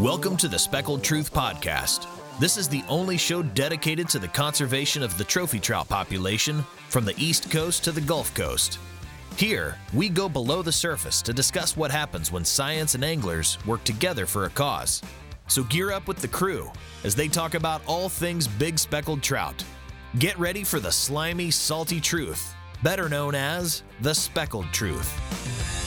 Welcome to the Speckled Truth Podcast. This is the only show dedicated to the conservation of the trophy trout population from the East Coast to the Gulf Coast. Here, we go below the surface to discuss what happens when science and anglers work together for a cause. So gear up with the crew as they talk about all things big speckled trout. Get ready for the slimy, salty truth, better known as the speckled truth.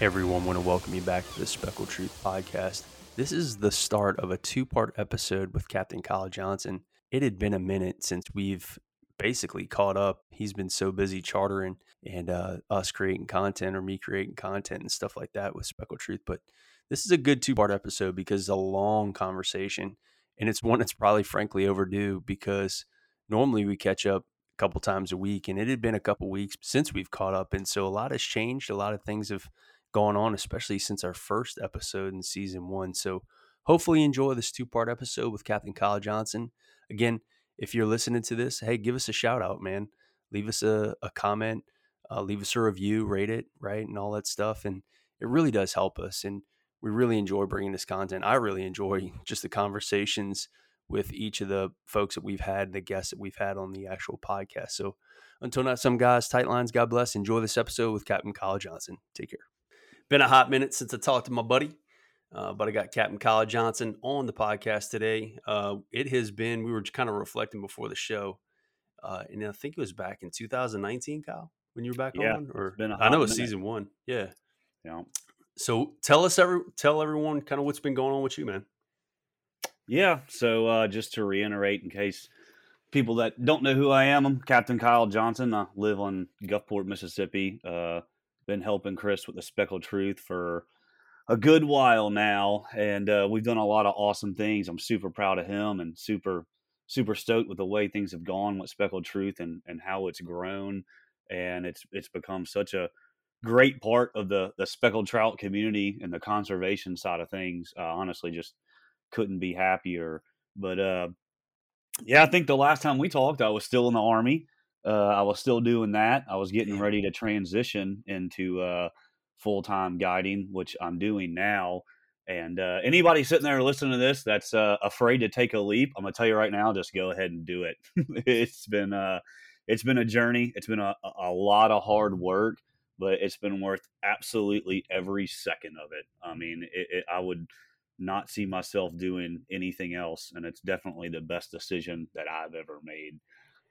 Everyone, want to welcome you back to the Speckle Truth podcast. This is the start of a two part episode with Captain Kyle Johnson. It had been a minute since we've basically caught up. He's been so busy chartering and uh, us creating content or me creating content and stuff like that with Speckle Truth. But this is a good two part episode because it's a long conversation and it's one that's probably frankly overdue because normally we catch up a couple times a week and it had been a couple weeks since we've caught up. And so a lot has changed. A lot of things have gone on, especially since our first episode in season one. So hopefully enjoy this two part episode with Captain Kyle Johnson. Again, if you're listening to this, hey, give us a shout out, man. Leave us a, a comment, uh, leave us a review, rate it, right, and all that stuff. And it really does help us. And we really enjoy bringing this content. I really enjoy just the conversations with each of the folks that we've had, the guests that we've had on the actual podcast. So until next time, guys, tight lines, God bless. Enjoy this episode with Captain Kyle Johnson. Take care. Been a hot minute since I talked to my buddy, uh, but I got Captain Kyle Johnson on the podcast today. Uh, it has been, we were kind of reflecting before the show, uh, and I think it was back in 2019, Kyle, when you were back yeah, on. Or been a I know it's season one. Yeah. Yeah. So tell us, every tell everyone kind of what's been going on with you, man. Yeah. So uh, just to reiterate, in case people that don't know who I am, I'm Captain Kyle Johnson. I live on Gulfport, Mississippi. Uh, been helping Chris with the Speckled Truth for a good while now, and uh, we've done a lot of awesome things. I'm super proud of him and super super stoked with the way things have gone with Speckled Truth and and how it's grown, and it's it's become such a great part of the the speckled trout community and the conservation side of things. Uh, honestly, just couldn't be happier. But uh, yeah, I think the last time we talked, I was still in the army. Uh, I was still doing that. I was getting ready to transition into uh, full time guiding, which I'm doing now. And uh, anybody sitting there listening to this that's uh, afraid to take a leap, I'm gonna tell you right now, just go ahead and do it. it's been uh, it's been a journey. It's been a, a lot of hard work, but it's been worth absolutely every second of it. I mean, it, it, I would not see myself doing anything else, and it's definitely the best decision that I've ever made.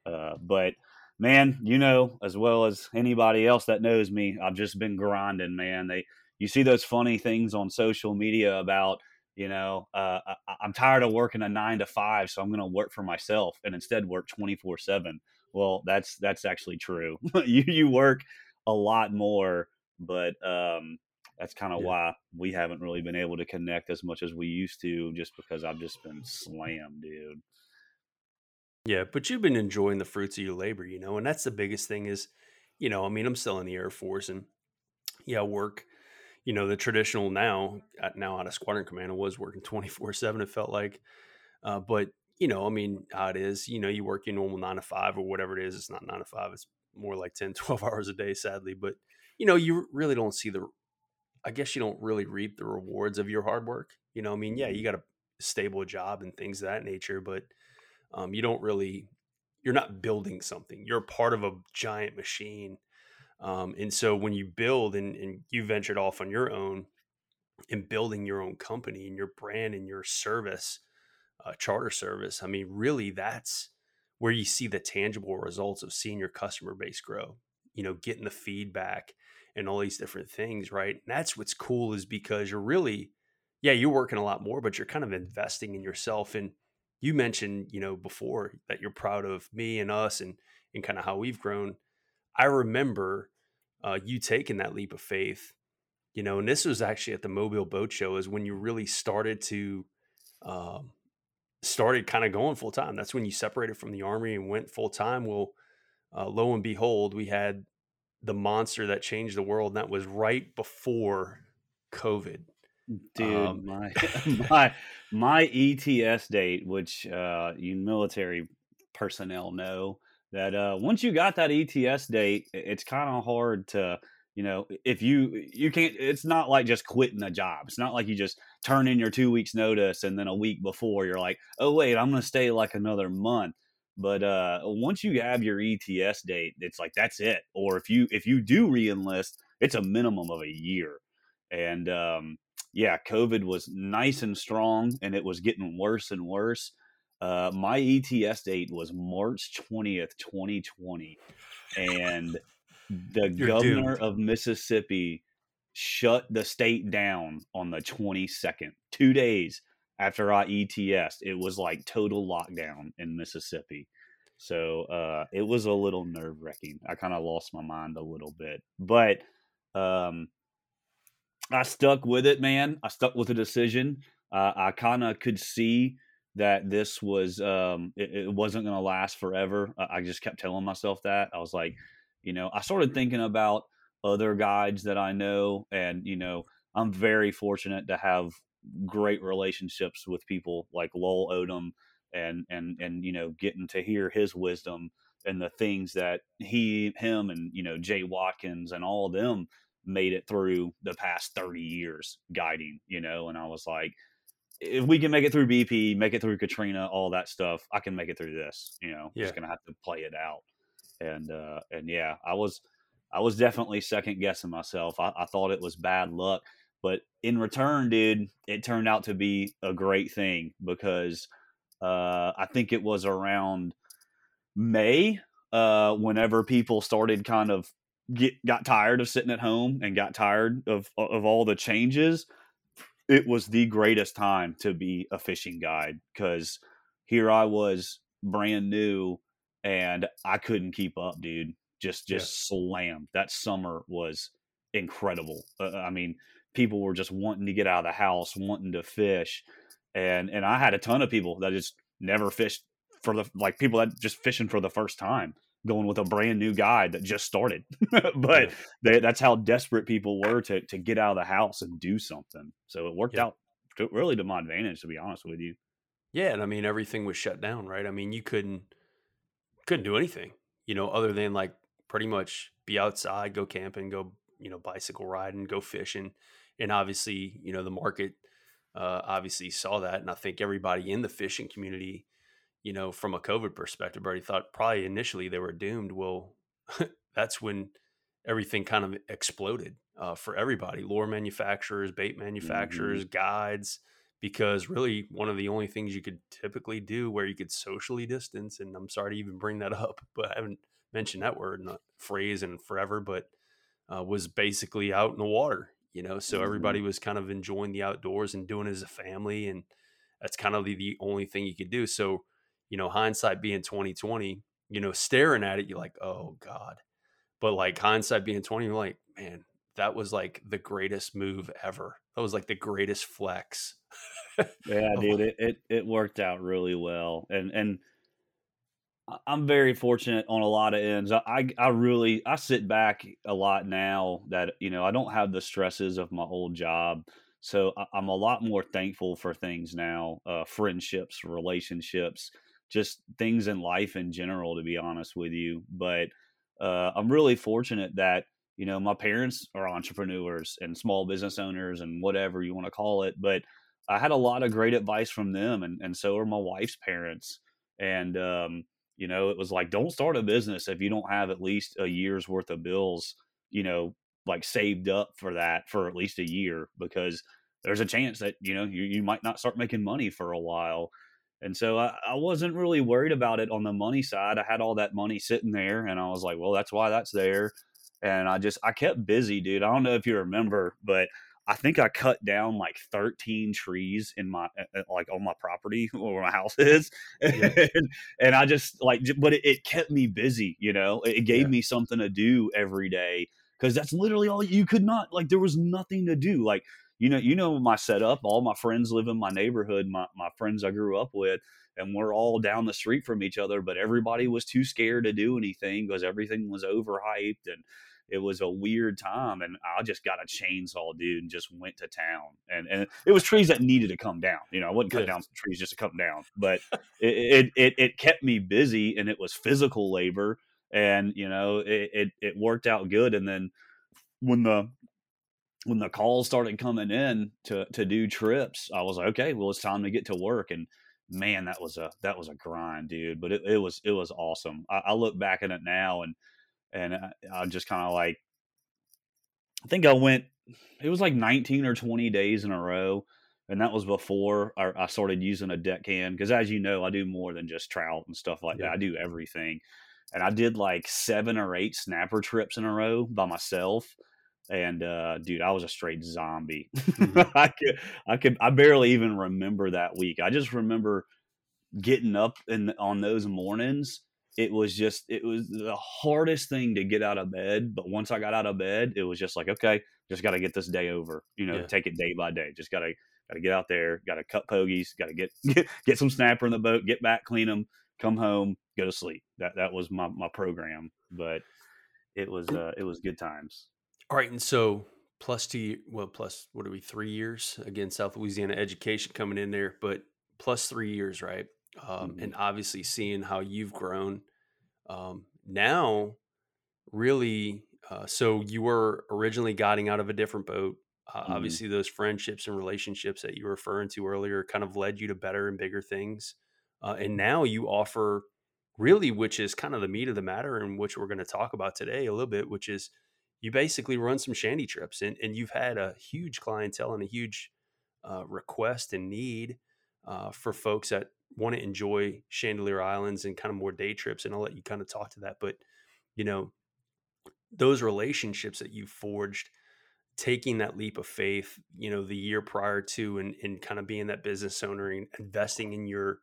Uh, but man, you know as well as anybody else that knows me, I've just been grinding, man. They you see those funny things on social media about you know uh, I, i'm tired of working a nine to five so i'm going to work for myself and instead work 24 7 well that's that's actually true you you work a lot more but um that's kind of Yeah. why we haven't really been able to connect as much as we used to just because i've just been slammed dude Yeah, but you've been enjoying the fruits of your labor, you know, and that's the biggest thing is, you know, I mean, I'm still in the Air Force and yeah, work, you know, the traditional now, now out of squadron command, I was working 24 seven, it felt like. Uh, but, you know, I mean, how it is, you know, you work your normal nine to five or whatever it is. It's not nine to five. It's more like 10, 12 hours a day, sadly. But, you know, you really don't see the, I guess you don't really reap the rewards of your hard work. You know, I mean, yeah, you got a stable job and things of that nature, but um, you don't really you're not building something you're part of a giant machine um, and so when you build and, and you ventured off on your own and building your own company and your brand and your service uh, charter service i mean really that's where you see the tangible results of seeing your customer base grow you know getting the feedback and all these different things right? And that's what's cool is because you're really yeah you're working a lot more but you're kind of investing in yourself and you mentioned you know before that you're proud of me and us and and kind of how we've grown. I remember uh, you taking that leap of faith you know and this was actually at the mobile boat show is when you really started to um, started kind of going full time. That's when you separated from the army and went full time. Well uh, lo and behold we had the monster that changed the world and that was right before covid dude Um, my my my ets date which uh you military personnel know that uh once you got that ets date it's kind of hard to you know, if you you can't, it's not like just quitting a job. It's not like you just turn in your two weeks notice and then a week before you're like, oh wait, I'm going to stay like another month. But uh, once you have your ETS date, it's like that's it. Or if you if you do reenlist, it's a minimum of a year. And um, yeah, COVID was nice and strong, and it was getting worse and worse. Uh, my ETS date was March twentieth, twenty twenty, and the You're governor doomed. of Mississippi shut the state down on the 22nd, two days after I ETS. It was like total lockdown in Mississippi. So uh, it was a little nerve wracking. I kind of lost my mind a little bit, but um, I stuck with it, man. I stuck with the decision. Uh, I kind of could see that this was um, it, it wasn't going to last forever. I, I just kept telling myself that. I was like, you know, I started thinking about other guides that I know, and you know, I'm very fortunate to have great relationships with people like Lowell Odom, and and and you know, getting to hear his wisdom and the things that he, him, and you know, Jay Watkins and all of them made it through the past 30 years guiding, you know, and I was like, if we can make it through BP, make it through Katrina, all that stuff, I can make it through this, you know, Yeah. just gonna have to play it out. And, uh, and yeah, I was, I was definitely second guessing myself. I, I thought it was bad luck, but in return, dude, it turned out to be a great thing because, uh, I think it was around May, uh, whenever people started kind of get got tired of sitting at home and got tired of of all the changes it was the greatest time to be a fishing guide because here i was brand new and i couldn't keep up dude just just slammed. That summer was incredible. Uh, i mean people were just wanting to get out of the house wanting to fish and and i had a ton of people that just never fished for the like people that just fishing for the first time going with a brand new guide that just started but they, that's how desperate people were to to get out of the house and do something. So it worked Yeah. out to, really to my advantage, to be honest with you. Yeah, and I mean everything was shut down, right? I mean you couldn't couldn't do anything, you know, other than like pretty much be outside, go camping, go you know bicycle riding, go fishing, and obviously you know the market uh, obviously saw that, and I think everybody in the fishing community, you know, from a COVID perspective, already thought probably initially they were doomed. Well, that's when everything kind of exploded uh, for everybody lure manufacturers bait manufacturers guides because really one of the only things you could typically do where you could socially distance and i'm sorry to even bring that up but i haven't mentioned that word and phrase in forever but uh, was basically out in the water you know so Mhm. everybody was kind of enjoying the outdoors and doing it as a family and that's kind of the, the only thing you could do so you know hindsight being 2020 you know staring at it you're like oh god. But like hindsight being 20 you're like man that was like the greatest move ever. That was like the greatest flex. Yeah, dude, it, it it worked out really well, and and I'm very fortunate on a lot of ends. I, I really I sit back a lot now that you know I don't have the stresses of my old job, so I, I'm a lot more thankful for things now, uh, friendships, relationships, just things in life in general. To be honest with you, but uh, I'm really fortunate that you know my parents are entrepreneurs and small business owners and whatever you want to call it, but I had a lot of great advice from them, and and so are my wife's parents. And um, you know, it was like, don't start a business if you don't have at least a year's worth of bills, you know, like saved up for that for at least a year, because there's a chance that you know you you might not start making money for a while. And so I, I wasn't really worried about it on the money side. I had all that money sitting there, and I was like, well, that's why that's there. And I just I kept busy, dude. I don't know if you remember, but I think I cut down like 13 trees in my uh, uh, like on my property where my house is, Yeah. and, and I just like, but it, it kept me busy. You know, it, it gave Yeah. me something to do every day because that's literally all you could not like. There was nothing to do. Like you know, you know my setup. All my friends live in my neighborhood. My my friends I grew up with. And we're all down the street from each other, but everybody was too scared to do anything because everything was overhyped and it was a weird time and I just got a chainsaw dude and just went to town and and it was trees that needed to come down you know I wouldn't cut down some trees just to come down but it, it it it kept me busy and it was physical labor and you know it it, it worked out good and then when the when the calls started coming in to to do trips, I was like, okay, well, it's time to get to work. And man, that was a that was a grind, dude. But it, it was it was awesome. I, I look back at it now and and I, I just kind of like I think I went. It was like 19 or 20 days in a row, and that was before I, I started using a deck hand. Because as you know, I do more than just trout and stuff like yeah. that. I do everything, and I did like seven or eight snapper trips in a row by myself. And uh, dude, I was a straight zombie. Mm-hmm. I could, I could, I barely even remember that week. I just remember getting up and on those mornings it was just it was the hardest thing to get out of bed but once i got out of bed it was just like okay just got to get this day over you know yeah. take it day by day just got to got to get out there got to cut pogies got to get, get get some snapper in the boat get back clean them come home go to sleep that that was my my program but it was uh it was good times all right and so plus two well plus what are we three years again south louisiana education coming in there but plus three years right um, mm-hmm. and obviously seeing how you've grown um, now really uh, so you were originally guiding out of a different boat uh, mm-hmm. obviously those friendships and relationships that you were referring to earlier kind of led you to better and bigger things uh, and now you offer really which is kind of the meat of the matter and which we're going to talk about today a little bit which is you basically run some shanty trips and, and you've had a huge clientele and a huge uh, request and need uh, for folks that want to enjoy Chandeleur Islands and kind of more day trips. And I'll let you kind of talk to that. But, you know, those relationships that you forged, taking that leap of faith, you know, the year prior to and, and kind of being that business owner and investing in your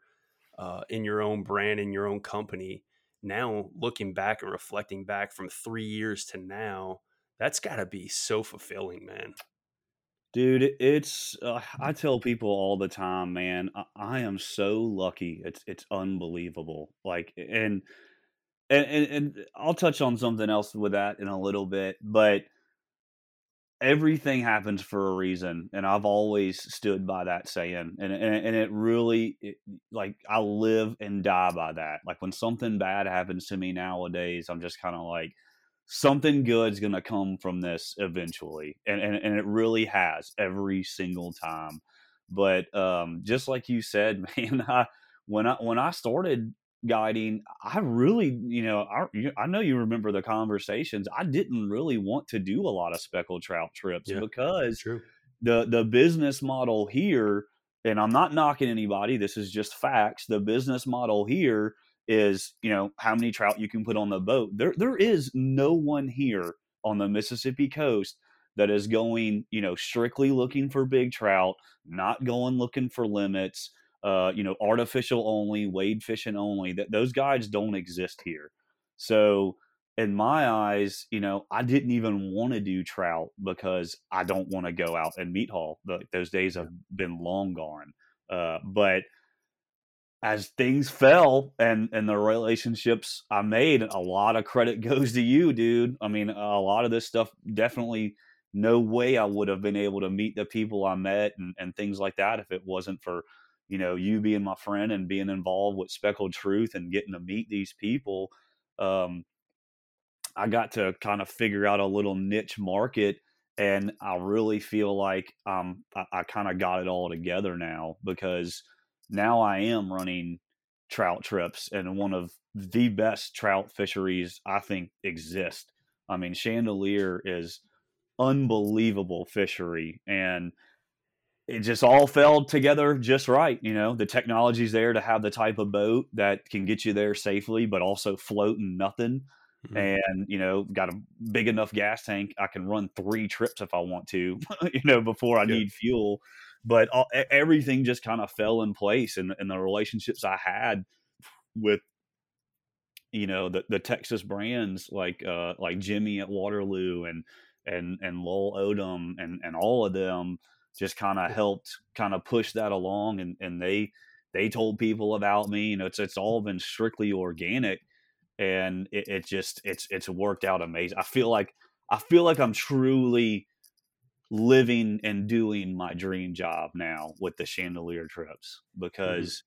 uh, in your own brand in your own company. Now looking back and reflecting back from three years to now, that's got to be so fulfilling, man. Dude, it's uh, I tell people all the time, man. I, I am so lucky. It's it's unbelievable. Like, and and and I'll touch on something else with that in a little bit, but everything happens for a reason, and I've always stood by that saying, and and, and it really, it, like, I live and die by that. Like when something bad happens to me nowadays, I'm just kind of like something good's going to come from this eventually and, and and it really has every single time. But um just like you said man I, when i when i started guiding i really you know I, I know you remember the conversations. I didn't really want to do a lot of speckled trout trips yeah, because the the business model here and i'm not knocking anybody this is just facts the business model here is you know how many trout you can put on the boat. There there is no one here on the Mississippi coast that is going you know strictly looking for big trout, not going looking for limits. Uh, you know, artificial only, wade fishing only. That those guides don't exist here. So in my eyes, you know, I didn't even want to do trout because I don't want to go out and meat haul. The, those days have been long gone. Uh, but as things fell and and the relationships I made, a lot of credit goes to you, dude. I mean, a lot of this stuff definitely no way I would have been able to meet the people I met and, and things like that if it wasn't for, you know, you being my friend and being involved with Speckled Truth and getting to meet these people. Um, I got to kind of figure out a little niche market and I really feel like um, I, I kind of got it all together now because – now I am running trout trips and one of the best trout fisheries I think exist. I mean, Chandeleur is unbelievable fishery and it just all fell together just right. You know, the technology's there to have the type of boat that can get you there safely, but also floating nothing. Mm-hmm. And, you know, got a big enough gas tank. I can run three trips if I want to, you know, before I yeah. need fuel but all, everything just kind of fell in place and, and the relationships I had with you know the the Texas brands like uh like Jimmy at Waterloo and and and Lowell Odom and and all of them just kind of helped kind of push that along and and they they told people about me you know it's it's all been strictly organic and it, it just it's it's worked out amazing. I feel like I feel like I'm truly living and doing my dream job now with the Chandeleur trips mm-hmm. because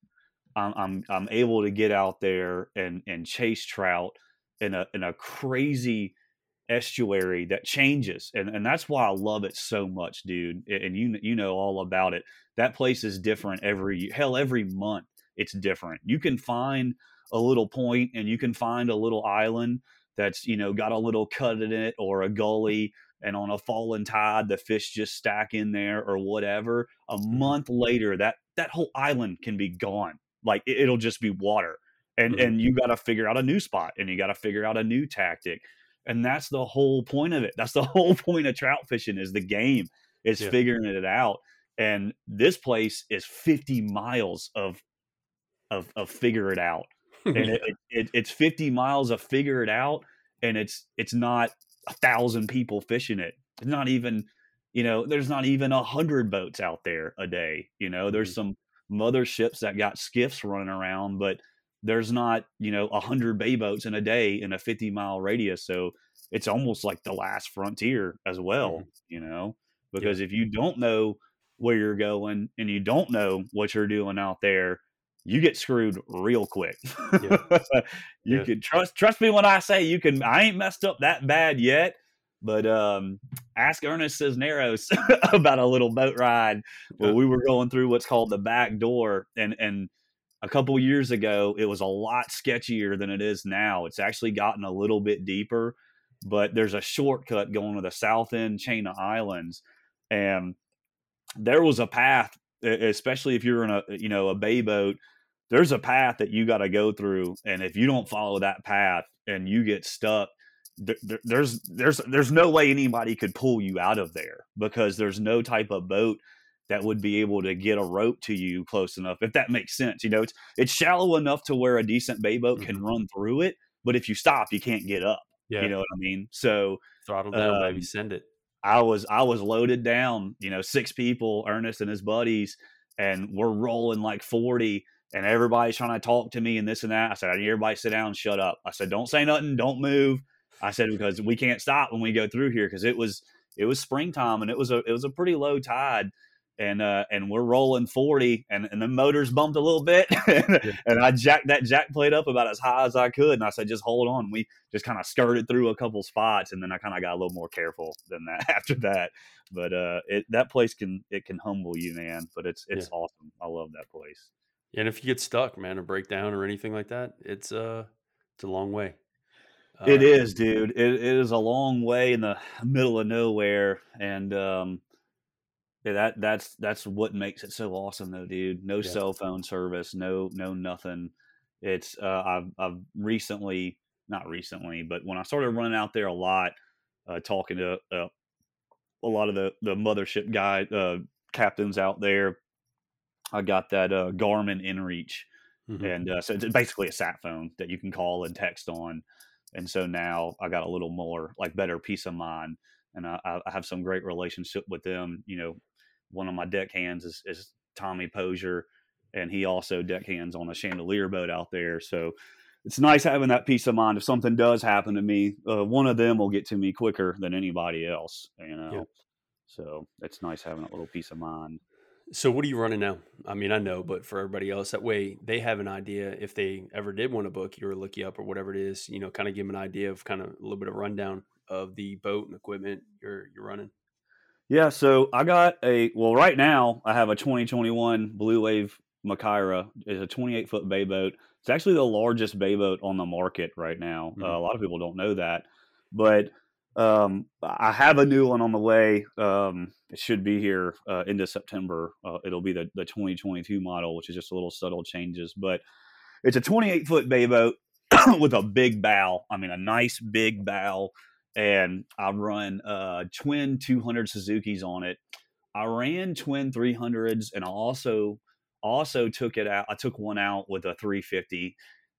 mm-hmm. I'm, I'm I'm able to get out there and and chase trout in a in a crazy estuary that changes, and and that's why I love it so much, dude. And you you know all about it. That place is different every hell every month. It's different. You can find a little point, and you can find a little island that's you know got a little cut in it or a gully and on a fallen tide the fish just stack in there or whatever a Mm-hmm. month later that that whole island can be gone like it, will just be water and Mhm. and you got to figure out a new spot and you got to figure out a new tactic and that's the whole point of it that's the whole point of trout fishing is the game is Yeah. figuring it out and this place is 50 miles of of of figure it out and it, it, it's 50 miles of figure it out and it's it's not a thousand people fishing it. It's not even you know there's not even a hundred boats out there a day you know? There's mm-hmm. some mother ships that got skiffs running around but there's not you know a hundred bay boats in a day in a 50 mile radius so it's almost like the last frontier as well mm-hmm. you know? Because if you don't know where you're going and you don't know what you're doing out there you get screwed real quick. you Yeah. can trust trust me when I say you can. I ain't messed up that bad yet, but um, ask Ernest Cisneros about a little boat ride where we were going through what's called the back door, and and a couple years ago it was a lot sketchier than it is now. It's actually gotten a little bit deeper, but there's a shortcut going to the south end chain of islands, and there was a path especially if you're in a you know a bay boat there's a path that you got to go through and if you don't follow that path and you get stuck th- th- there's there's there's no way anybody could pull you out of there because there's no type of boat that would be able to get a rope to you close enough if that makes sense you know it's it's shallow enough to where a decent bay boat can run through it but if you stop you can't get up yeah, you know what i mean? So throttle down, um, baby, send it. I was I was loaded down, you know, six people, Ernest and his buddies, and we're rolling like 40 and everybody's trying to talk to me and this and that. I said, I need everybody sit down and shut up. I said, don't say nothing, don't move. I said, because we can't stop when we go through here because it was it was springtime and it was a it was a pretty low tide. And uh and we're rolling 40 and, and the motors bumped a little bit and I jacked that jack plate up about as high as I could and I said just hold on. We just kind of skirted through a couple spots and then I kind of got a little more careful than that after that. But uh it that place can it can humble you man but it's it's awesome. I love that place. And if you get stuck, man, or break down or anything like that, it's uh it's a long way. It Uh, is, dude. It, it is a long way in the middle of nowhere, and um, yeah, that that's that's what makes it so awesome, though, dude. No Yeah. cell phone service, no no nothing. It's uh, I've I've recently, not recently, but when I started running out there a lot, uh, talking to uh, a lot of the the mothership guy uh, captains out there, I got that uh, Garmin InReach mhm. and uh, so it's basically a sat phone that you can call and text on and so now i got a little more like better peace of mind and i, I have some great relationship with them you know one of my deck hands is, is tommy posier and he also deck hands on a Chandeleur boat out there so it's nice having that peace of mind if something does happen to me uh, one of them will get to me quicker than anybody else you know Yeah. so it's nice having that little peace of mind So what are you running now? I mean, I know, but for everybody else, that way they have an idea if they ever did want to book you or look you up or whatever it is, you know, kind of give them an idea of kind of a little bit of rundown of the boat and equipment you're you're running. Yeah, so I got a well right now I have a 2021 Blue Wave Makaira. It's a 28 foot bay boat. It's actually the largest bay boat on the market right now. Mhm. Uh, a lot of people don't know that, but um, I have a new one on the way. Um, it should be here uh, into September. Uh, it'll be the the 2022 model, which is just a little subtle changes, but it's a 28 foot bay boat with a big bow. I mean, a nice big bow and I run uh, twin 200 Suzuki's on it. I ran twin 300s, and I also also took it out. I took one out with a 350,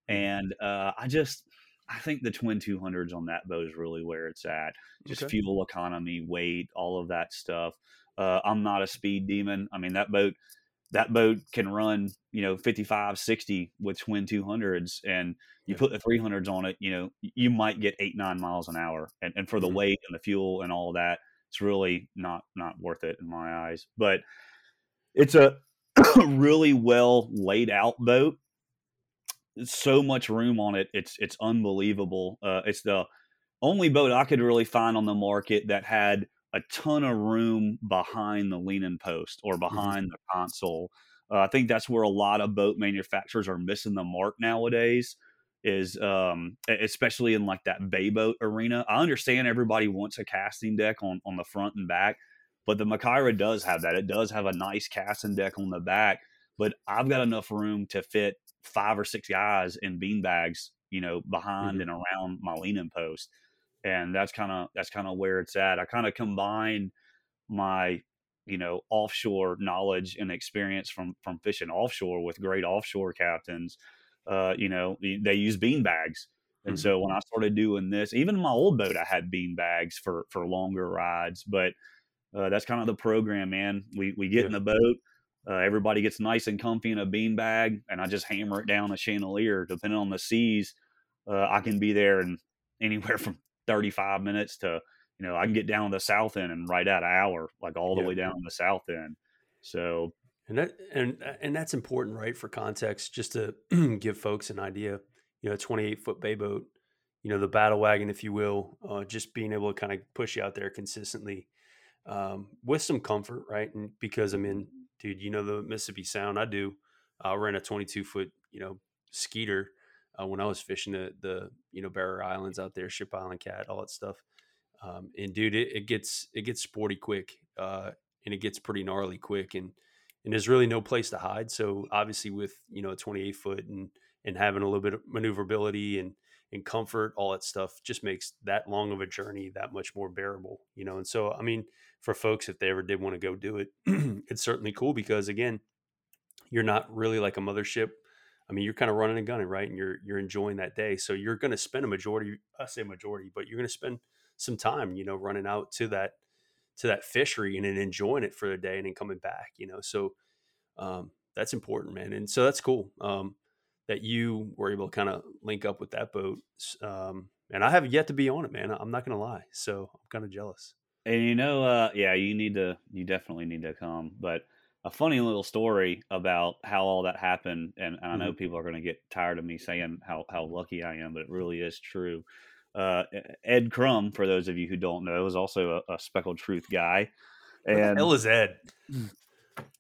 and uh, I just I think the twin 200s on that boat is really where it's at. Just Okay. fuel economy, weight, all of that stuff. Uh, I'm not a speed demon. I mean that boat that boat can run you know 55 60 with twin 200s and you put the 300s on it you know you might get eight nine miles an hour and, and for the Mhm. weight and the fuel and all that it's really not not worth it in my eyes but it's a really well laid out boat There's so much room on it it's it's unbelievable uh, it's the only boat I could really find on the market that had a ton of room behind the leaning post or mm-hmm. behind mm-hmm. the console. Uh, I think that's where a lot of boat manufacturers are missing the mark nowadays. Is um, especially in like that bay boat arena. I understand everybody wants a casting deck on on the front and back, but the Makaira does have that. It does have a nice casting deck on the back, but I've got enough room to fit five or six guys in bean bags, you know, behind mm-hmm. and around my leaning post and that's kind of that's kind of where it's at. I kind of combine my you know offshore knowledge and experience from from fishing offshore with great offshore captains. Uh, you know, they use bean bags. And mm-hmm. so when I started doing this, even my old boat, I had bean bags for for longer rides. But uh, that's kind of the program, man. We we get yeah. in the boat, uh, everybody gets nice and comfy in a bean bag, and I just hammer it down a Chandeleur. Depending on the seas, uh, I can be there in anywhere from 35 minutes to you know i can get down to the south end and right at an hour like all the yeah. way down the south end. So and that and and that's important right for context just to give folks an idea you know 28 foot bay boat you know the battle wagon if you will uh, just being able to kind of push you out there consistently um, with some comfort right? And because i mean dude you know the mississippi sound i do. I ran a 22 foot you know skeeter uh, when I was fishing the the you know Barrier Islands out there, Ship Island Cat, all that stuff. Um, and dude, it, it, gets it gets sporty quick, uh, and it gets pretty gnarly quick, and and there's really no place to hide. So obviously, with you know a 28 foot and and having a little bit of maneuverability and and comfort, all that stuff just makes that long of a journey that much more bearable, you know. And so, I mean, for folks, if they ever did want to go do it, it's certainly cool because again, you're not really like a mothership I mean, you're kind of running and gunning, right? And you're you're enjoying that day. So you're going to spend a majority, I say majority, but you're going to spend some time, you know, running out to that to that fishery and then enjoying it for the day and then coming back, you know. So um, that's important, man. And so that's cool um, that you were able to kind of link up with that boat. Um, and I have yet to be on it, man. I'm not going to lie. So I'm kind of jealous. And you know, uh, yeah, you need to, you definitely need to come, but a funny little story about how all that happened, and, I know mm-hmm. people are going to get tired of me saying how how lucky I am, but it really is true. Uh, Ed Crum, for those of you who don't know, is also a, a speckled truth guy. And hell is Ed?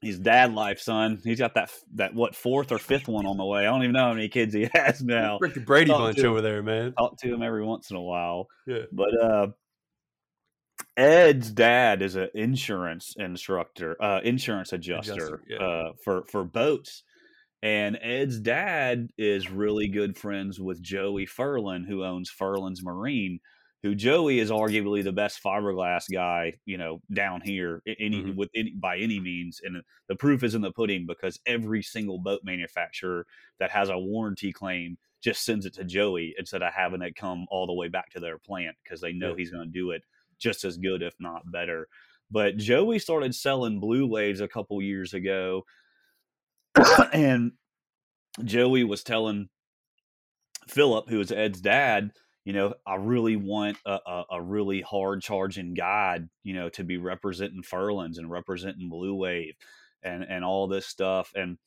He's dad life, son. He's got that that what fourth or fifth one on the way. I don't even know how many kids he has now. Ricky Brady bunch over there, man. Talk to him every once in a while. Yeah. But uh, Ed's dad is an insurance instructor, uh, insurance adjuster, adjuster yeah. uh, for for boats, and Ed's dad is really good friends with Joey Furlan, who owns Furlan's Marine. Who Joey is arguably the best fiberglass guy, you know, down here, any mm-hmm. with any by any means. And the proof is in the pudding because every single boat manufacturer that has a warranty claim just sends it to Joey instead of having it come all the way back to their plant because they know yeah. he's going to do it just as good, if not better. But Joey started selling blue waves a couple years ago, and Joey was telling Philip, who was Ed's dad, you know, I really want a, a, a, really hard charging guide, you know, to be representing Furlan's and representing Blue Wave and and all this stuff. And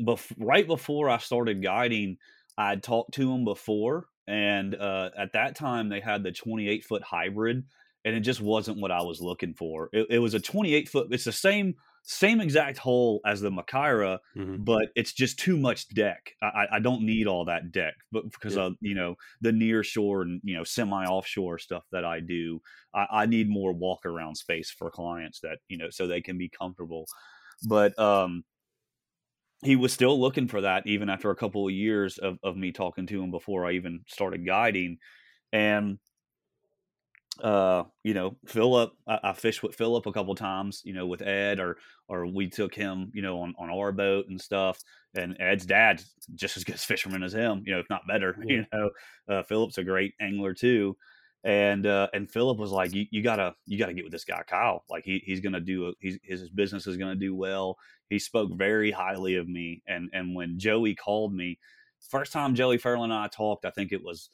bef- right before I started guiding, I had talked to him before and uh, at that time they had the 28 foot hybrid and it just wasn't what i was looking for it, it was a 28 foot it's the same same exact hole as the Makaira, mm-hmm. but it's just too much deck. I, I don't need all that deck, but because yeah. of you know the near shore and you know semi offshore stuff that I do, I, I, need more walk around space for clients that you know so they can be comfortable. But um, he was still looking for that even after a couple of years of, of me talking to him before I even started guiding. And uh, you know, Philip, I, I, fished with Philip a couple times, you know, with Ed or, or we took him, you know, on, on our boat and stuff. And Ed's dad, just as good as fisherman as him, you know, if not better, yeah. you know, uh, Philip's a great angler too. And, uh, and Philip was like, you, you gotta, you gotta get with this guy, Kyle. Like he, he's to do, a, he's, his business is going to do well he spoke very highly of me. And and when Joey called me, first time Joey Furlan and I talked, I think it was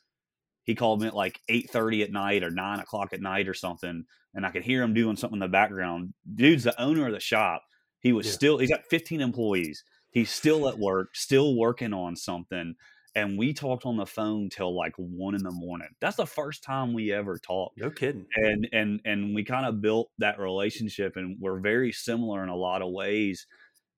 he called me at like eight thirty at night or nine o'clock at night or something, and I could hear him doing something in the background. Dude's the owner of the shop. He was yeah. still he's got fifteen employees. He's still at work, still working on something. And we talked on the phone till like one in the morning. That's the first time we ever talked. No kidding. And and and we kind of built that relationship, and we're very similar in a lot of ways.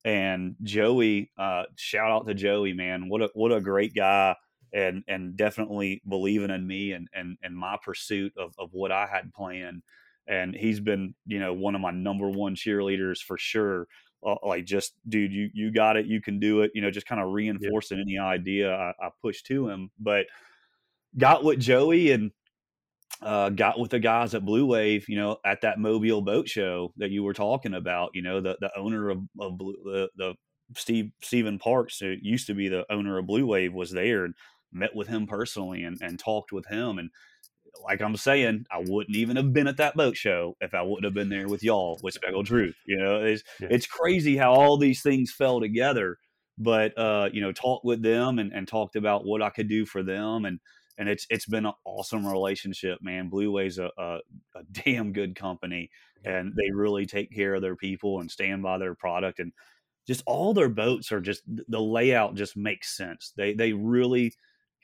And Joey, uh, shout out to Joey, man! What a what a great guy, and and definitely believing in me and and and my pursuit of of what I had planned. And he's been, you know, one of my number one cheerleaders for sure uh, like just dude you you got it you can do it you know just kind of reinforcing any idea I, I pushed to him but got with joey and uh, got with the guys at blue wave you know at that mobile boat show that you were talking about you know the the owner of, of blue, the, the steve stephen parks who used to be the owner of blue wave was there and met with him personally and, and talked with him and like I'm saying, I wouldn't even have been at that boat show if I wouldn't have been there with y'all with Speckled Truth. You know, it's yeah. it's crazy how all these things fell together. But uh, you know, talked with them and, and talked about what I could do for them and and it's it's been an awesome relationship, man. Blue Wave's a, a, a damn good company, and they really take care of their people and stand by their product, and just all their boats are just the layout just makes sense. They they really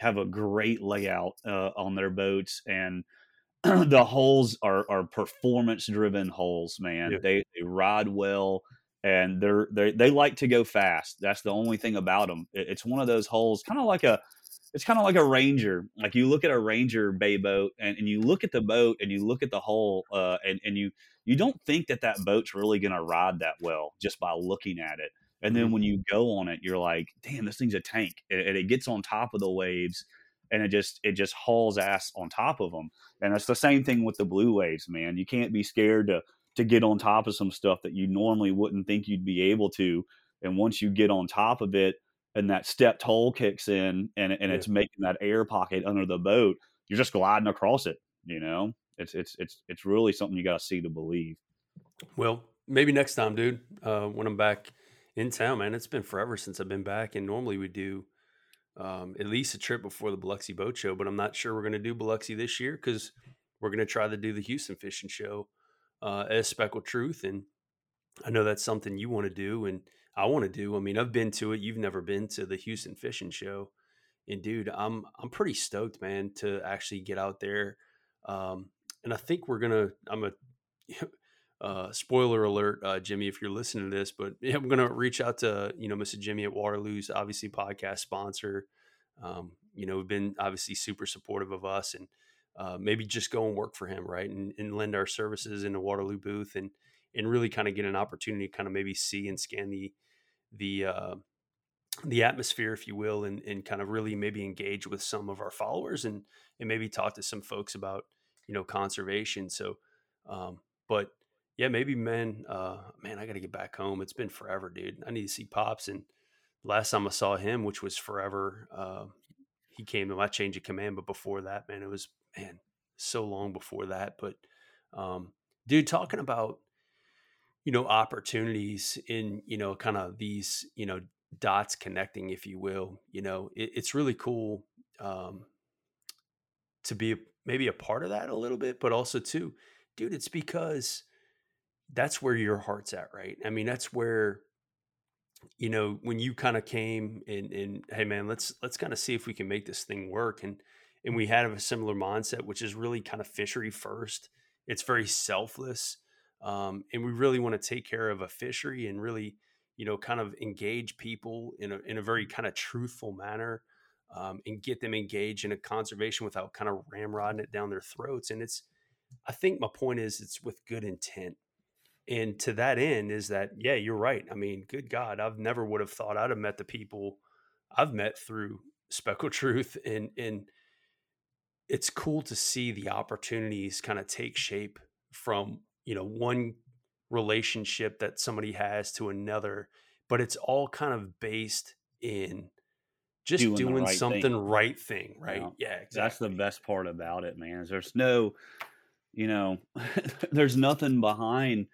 have a great layout uh, on their boats and the holes are, are performance driven holes man. Yeah. they, they ride well and they're they they like to go fast. That's the only thing about them it, it's one of those holes kind of like a it's kind of like a ranger. Like you look at a ranger bay boat and, and you look at the boat and you look at the hole uh, and, and you you don't think that that boat's really going to ride that well just by looking at it and then mm-hmm. when you go on it, you're like, damn, this thing's a tank. And it gets on top of the waves and it just it just hauls ass on top of them. And it's the same thing with the blue waves, man. You can't be scared to to get on top of some stuff that you normally wouldn't think you'd be able to. And once you get on top of it and that stepped hole kicks in and, and yeah. it's making that air pocket under the boat, you're just gliding across it. You know, it's it's it's it's really something you got to see to believe. Well, maybe next time, dude. Uh, when I'm back in town, man. It's been forever since I've been back, and normally we do um, at least a trip before the Biloxi Boat Show. But I'm not sure we're going to do Biloxi this year because we're going to try to do the Houston Fishing Show uh, as Speckled Truth, and I know that's something you want to do, and I want to do. I mean, I've been to it. You've never been to the Houston Fishing Show, and dude, I'm I'm pretty stoked, man, to actually get out there. Um, and I think we're gonna. I'm a uh, spoiler alert, uh, Jimmy, if you're listening to this, but yeah, I'm going to reach out to, you know, Mr. Jimmy at Waterloo's obviously podcast sponsor. Um, you know, been obviously super supportive of us and uh, maybe just go and work for him, right. And, and lend our services in the Waterloo booth and, and really kind of get an opportunity to kind of maybe see and scan the, the, uh, the atmosphere, if you will, and, and kind of really maybe engage with some of our followers and, and maybe talk to some folks about, you know, conservation. So, um, but yeah, maybe man, uh, man, I got to get back home. It's been forever, dude. I need to see pops. And last time I saw him, which was forever, uh, he came to my change of command. But before that, man, it was man so long before that. But um, dude, talking about you know opportunities in you know kind of these you know dots connecting, if you will. You know, it, it's really cool um, to be maybe a part of that a little bit, but also too, dude, it's because that's where your heart's at, right? I mean, that's where you know when you kind of came and and hey man, let's let's kind of see if we can make this thing work and and we had a similar mindset, which is really kind of fishery first. It's very selfless, um, and we really want to take care of a fishery and really, you know, kind of engage people in a in a very kind of truthful manner, um, and get them engaged in a conservation without kind of ramrodding it down their throats. And it's, I think my point is, it's with good intent and to that end is that yeah you're right i mean good god i've never would have thought i'd have met the people i've met through speckled truth and and it's cool to see the opportunities kind of take shape from you know one relationship that somebody has to another but it's all kind of based in just doing, doing right something thing. right thing right yeah, yeah exactly. that's the best part about it man is there's no you know there's nothing behind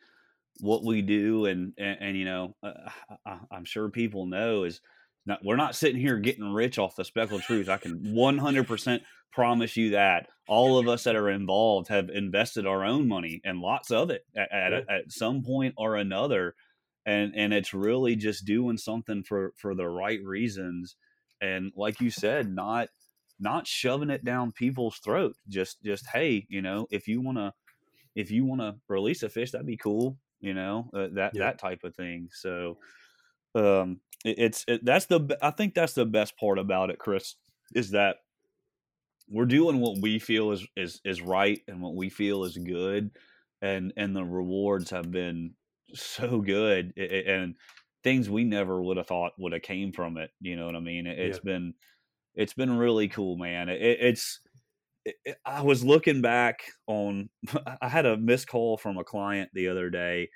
what we do and and, and you know uh, I, am sure people know is not we're not sitting here getting rich off the speckled truth i can 100% promise you that all of us that are involved have invested our own money and lots of it at, at, at some point or another and and it's really just doing something for for the right reasons and like you said, not not shoving it down people's throat. Just just hey, you know, if you want to if you want to release a fish, that'd be cool. You know, uh, that yep. that type of thing. So um it, it's it, that's the I think that's the best part about it, Chris, is that we're doing what we feel is is is right and what we feel is good and and the rewards have been so good and things we never would have thought would have came from it you know what i mean it, has yeah. been it's been really cool man it, it's it, i was looking back on i had a missed call from a client the other day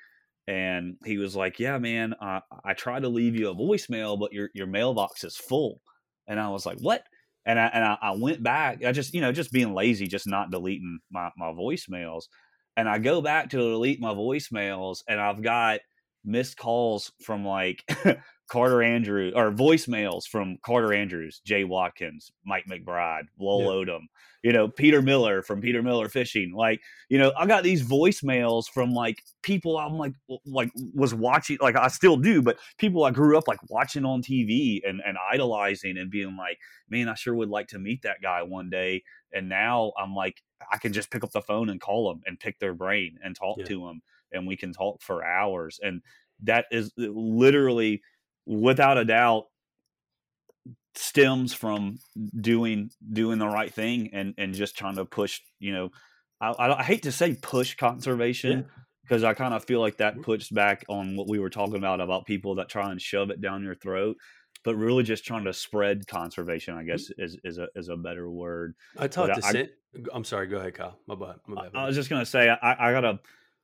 and he was like yeah man i, I tried to leave you a voicemail but your, your mailbox is full and i was like what and I and I, I, went back. I just you know just being lazy, just not deleting my my voicemails. And I go back to delete my voicemails, and I've got missed calls from like Carter Andrews or voicemails from Carter Andrews, Jay Watkins, Mike McBride, Lowell yeah. Odom, you know, Peter Miller from Peter Miller Fishing. Like, you know, I got these voicemails from like people I'm like like was watching like I still do, but people I grew up like watching on TV and, and idolizing and being like, man, I sure would like to meet that guy one day. And now I'm like, I can just pick up the phone and call them and pick their brain and talk yeah. to them and we can talk for hours. And that is uh, literally without a doubt stems from doing doing the right thing and and just trying to push you know i, I hate to say push conservation because yeah. i kind of feel like that puts back on what we were talking about about people that try and shove it down your throat but really just trying to spread conservation i guess is is a, is a better word i talked to I, i'm sorry go ahead kyle my bad, my bad. I, I was just going to say I, I got a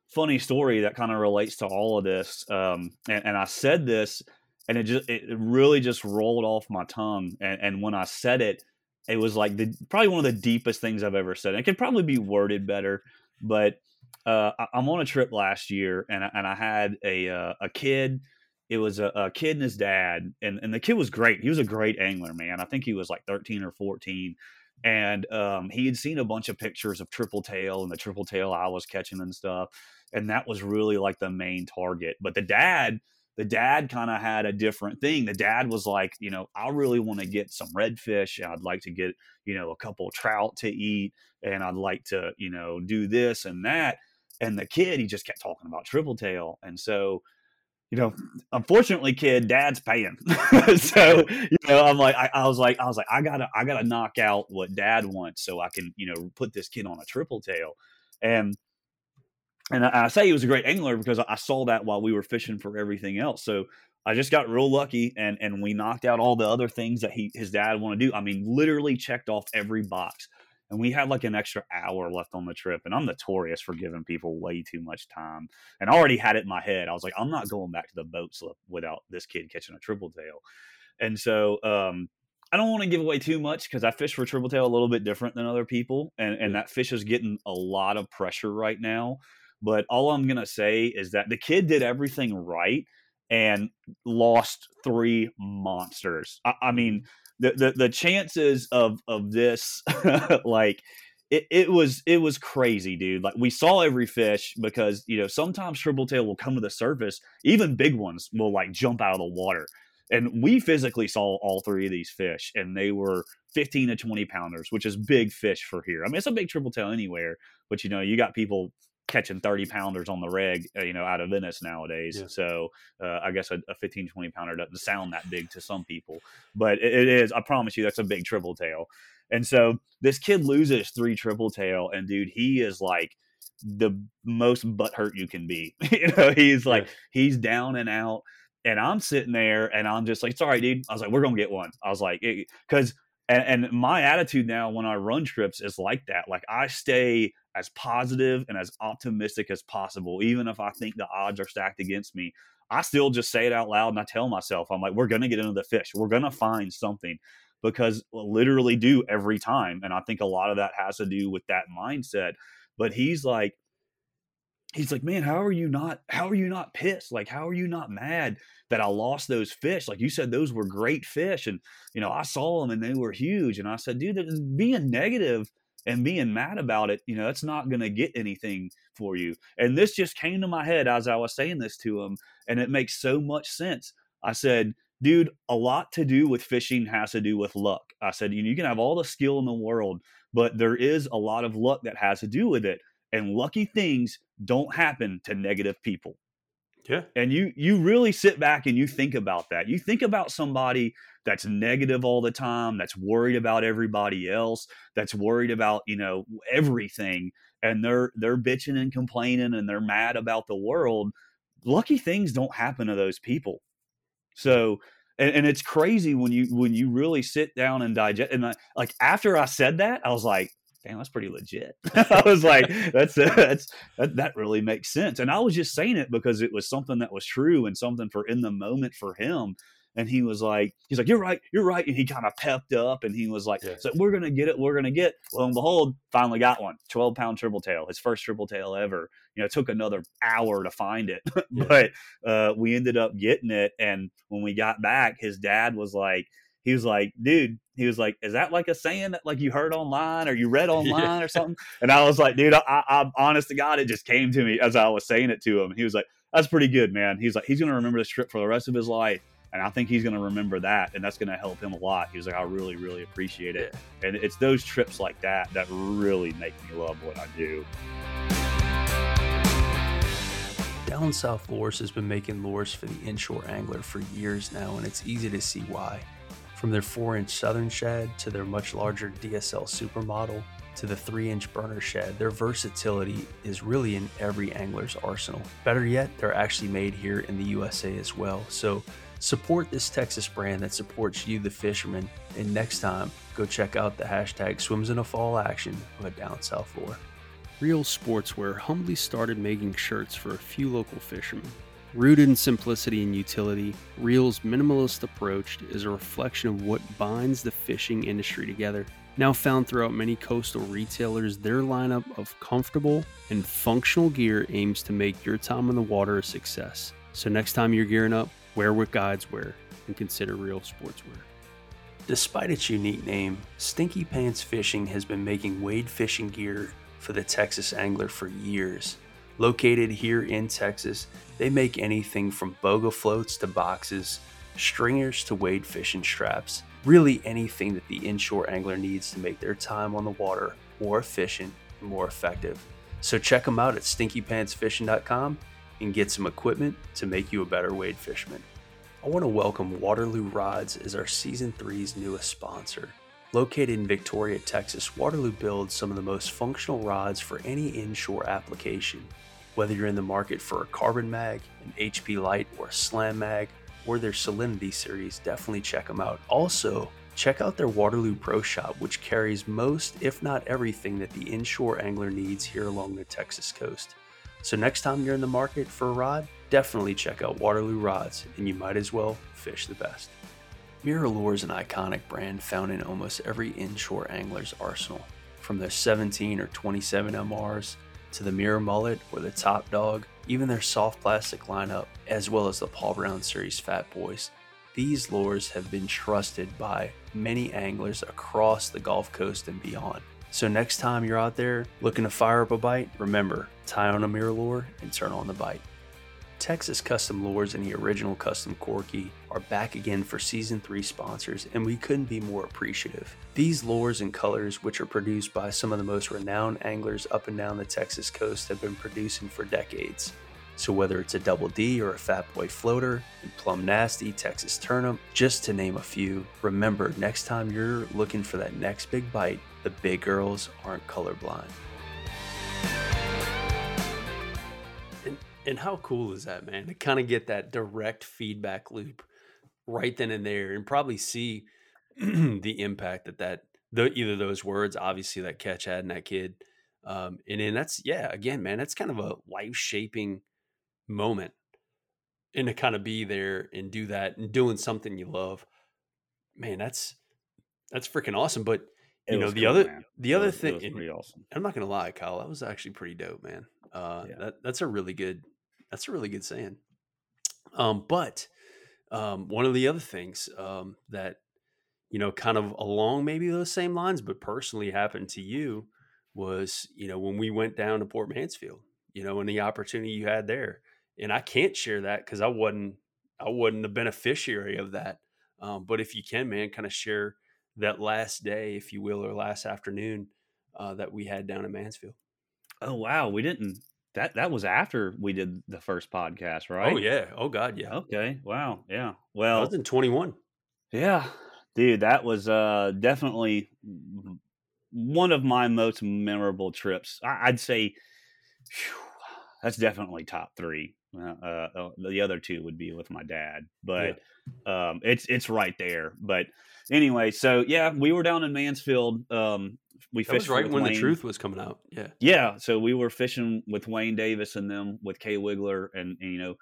funny story that kind of relates to all of this um, and, and i said this and it just it really just rolled off my tongue. And, and when I said it, it was like the probably one of the deepest things I've ever said. And it could probably be worded better, but uh, I, am on a trip last year, and I, and I had a uh, a kid. It was a, a, kid and his dad, and and the kid was great. He was a great angler, man. I think he was like 13 or 14, and um, he had seen a bunch of pictures of triple tail and the triple tail I was catching and stuff, and that was really like the main target. But the dad the dad kind of had a different thing. The dad was like, you know, I really want to get some redfish. I'd like to get, you know, a couple trout to eat, and I'd like to, you know, do this and that. And the kid, he just kept talking about triple tail, and so you know, unfortunately, kid, dad's paying. so, you know, I'm like, I, I, was like, I was like, I gotta, I gotta knock out what dad wants so I can, you know, put this kid on a triple tail. And and I, I, say he was a great angler because I saw that while we were fishing for everything else. So I just got real lucky, and and we knocked out all the other things that he his dad wanted to do. I mean, literally checked off every box. And we had like an extra hour left on the trip, and I'm notorious for giving people way too much time. And I already had it in my head. I was like, I'm not going back to the boat slip without this kid catching a triple tail. And so um, I don't want to give away too much because I fish for triple tail a little bit different than other people, and and that fish is getting a lot of pressure right now. But all I'm going to say is that the kid did everything right and lost three monsters. I, I mean, mm-hmm. the, the, the chances of of this, like it, it was it was crazy, dude. Like we saw every fish because you know sometimes triple tail will come to the surface, even big ones will like jump out of the water. And we physically saw all three of these fish, and they were 15 to 20 pounders, which is big fish for here. I mean, it's a big triple tail anywhere, but you know, you got people catching 30 pounders on the reg, uh, you know, out of Venice nowadays. Yeah. So uh, I guess a, a 15, 20 pounder doesn't sound that big to some people, but it, it is, I promise you, that's a big triple tail. And so this kid loses three triple tail, and dude, he is like the most butthurt you can be. you know, he's like, yeah. he's down and out. And I'm sitting there and I'm just like, sorry, dude. I was like, we're going to get one. I was like, because, and, and my attitude now when I run trips is like that. Like I stay as positive and as optimistic as possible, even if I think the odds are stacked against me. I still just say it out loud and I tell myself, I'm like, we're going to get into the fish. We're going to find something because uh, literally do every time. And I think a lot of that has to do with that mindset. But he's like, he's like, man, how are you not, how are you not pissed? Like, how are you not mad that I lost those fish? Like you said, those were great fish. And, you know, I saw them and they were huge. And I said, dude, being negative and being mad about it, you know, that's not going to get anything for you. And this just came to my head as I was saying this to him, and it makes so much sense. I said, dude, a lot to do with fishing has to do with luck. I said, you, know, you can have all the skill in the world, but there is a lot of luck that has to do with it. And lucky things don't happen to negative people. Yeah. And you you really sit back and you think about that. You think about somebody that's negative all the time, that's worried about everybody else, that's worried about, you know, everything and they're they're bitching and complaining and they're mad about the world. Lucky things don't happen to those people. So and, and it's crazy when you when you really sit down and digest and I, like after I said that, I was like, damn, that's pretty legit. I was like, that's that's that, that really makes sense. And I was just saying it because it was something that was true and something for in the moment for him. And he was like, he's like, you're right, you're right. And he kind of pepped up and he was like, yeah. so we're gonna get it, we're gonna get. Lo and behold, finally got one. 12 pound triple tail, his first triple tail ever. You know, it took another hour to find it, yeah. but uh, we ended up getting it. And when we got back, his dad was like, he was like, dude, he was like, is that like a saying that like you heard online or you read online yeah. or something? And I was like, dude, I, I, honest to God, it just came to me as I was saying it to him. He was like, that's pretty good, man. He's like, he's going to remember this trip for the rest of his life. And I think he's going to remember that. And that's going to help him a lot. He was like, I really, really appreciate it. Yeah. And it's those trips like that that really make me love what I do. Down South Lures has been making lures for the inshore angler for years now, and it's easy to see why. From their 4 inch Southern Shad to their much larger DSL Supermodel to the 3 inch burner shad, their versatility is really in every angler's arsenal. Better yet, they're actually made here in the USA as well. So support this Texas brand that supports you, the fisherman. And next time, go check out the hashtag swims in a fall action of a down south lure. Reel Sportswear humbly started making shirts for a few local fishermen. Rooted in simplicity and utility, Reel's minimalist approach is a reflection of what binds the fishing industry together. Now found throughout many coastal retailers, their lineup of comfortable and functional gear aims to make your time on the water a success. So next time you're gearing up, wear what guides wear and consider Reel Sportswear. Despite its unique name, Stinky Pants Fishing has been making wade fishing gear for the Texas angler for years. Located here in Texas, they make anything from boga floats to boxes, stringers to wade fishing straps, really anything that the inshore angler needs to make their time on the water more efficient and more effective. So check them out at stinkypantsfishing.com and get some equipment to make you a better wade fisherman. I want to welcome Waterloo Rods as our Season 3's newest sponsor. Located in Victoria, Texas, Waterloo builds some of the most functional rods for any inshore application. Whether you're in the market for a carbon mag, an HP Light, or a slam mag, or their Salinity series, definitely check them out. Also, check out their Waterloo Pro Shop, which carries most, if not everything, that the inshore angler needs here along the Texas coast. So, next time you're in the market for a rod, definitely check out Waterloo Rods, and you might as well fish the best. MirrOlure is an iconic brand found in almost every inshore angler's arsenal. From their 17 or 27 MRs to the MirrOmullet or the Top Dog, even their soft plastic lineup, as well as the Paul Brown Series Fat Boys. These lures have been trusted by many anglers across the Gulf Coast and beyond. So next time you're out there looking to fire up a bite, remember, tie on a MirrOlure and turn on the bite. Texas Custom Lures and the original Custom Corky are back again for season 3 sponsors, and we couldn't be more appreciative. These lures and colors, which are produced by some of the most renowned anglers up and down the Texas coast, have been producing for decades. So, whether it's a Double D or a Fat Boy floater, and Plum Nasty, Texas Turnip, just to name a few, remember next time you're looking for that next big bite, the big girls aren't colorblind. And how cool is that, man? To kind of get that direct feedback loop right then and there, and probably see the impact that that the, either those words, obviously that catch had in that kid, um, and then that's yeah, again, man, that's kind of a life shaping moment, and to kind of be there and do that and doing something you love, man, that's that's freaking awesome. But you know the cool, other man. the other was, thing, awesome. I'm not gonna lie, Kyle, that was actually pretty dope, man. Uh, yeah. that that's a really good that's a really good saying. Um, but um, one of the other things um, that you know, kind of along maybe those same lines, but personally happened to you was you know when we went down to Port Mansfield, you know, and the opportunity you had there, and I can't share that because I wasn't I wasn't a beneficiary of that. Um, but if you can, man, kind of share that last day, if you will, or last afternoon uh, that we had down in Mansfield. Oh wow, we didn't. That that was after we did the first podcast, right? Oh yeah. Oh God, yeah. Okay. Wow. Yeah. I Well, was in 21. yeah, dude, that was uh definitely one of my most memorable trips. I, I'd say phew, that's definitely top three. Uh, uh, the other two would be with my dad, but um, it's it's right there. But anyway, so yeah, we were down in Mansfield. Um, we That was fished right when the truth was coming out. Yeah. Yeah, so we were fishing with Wayne Davis and them with Kwiggler, and, and, you know,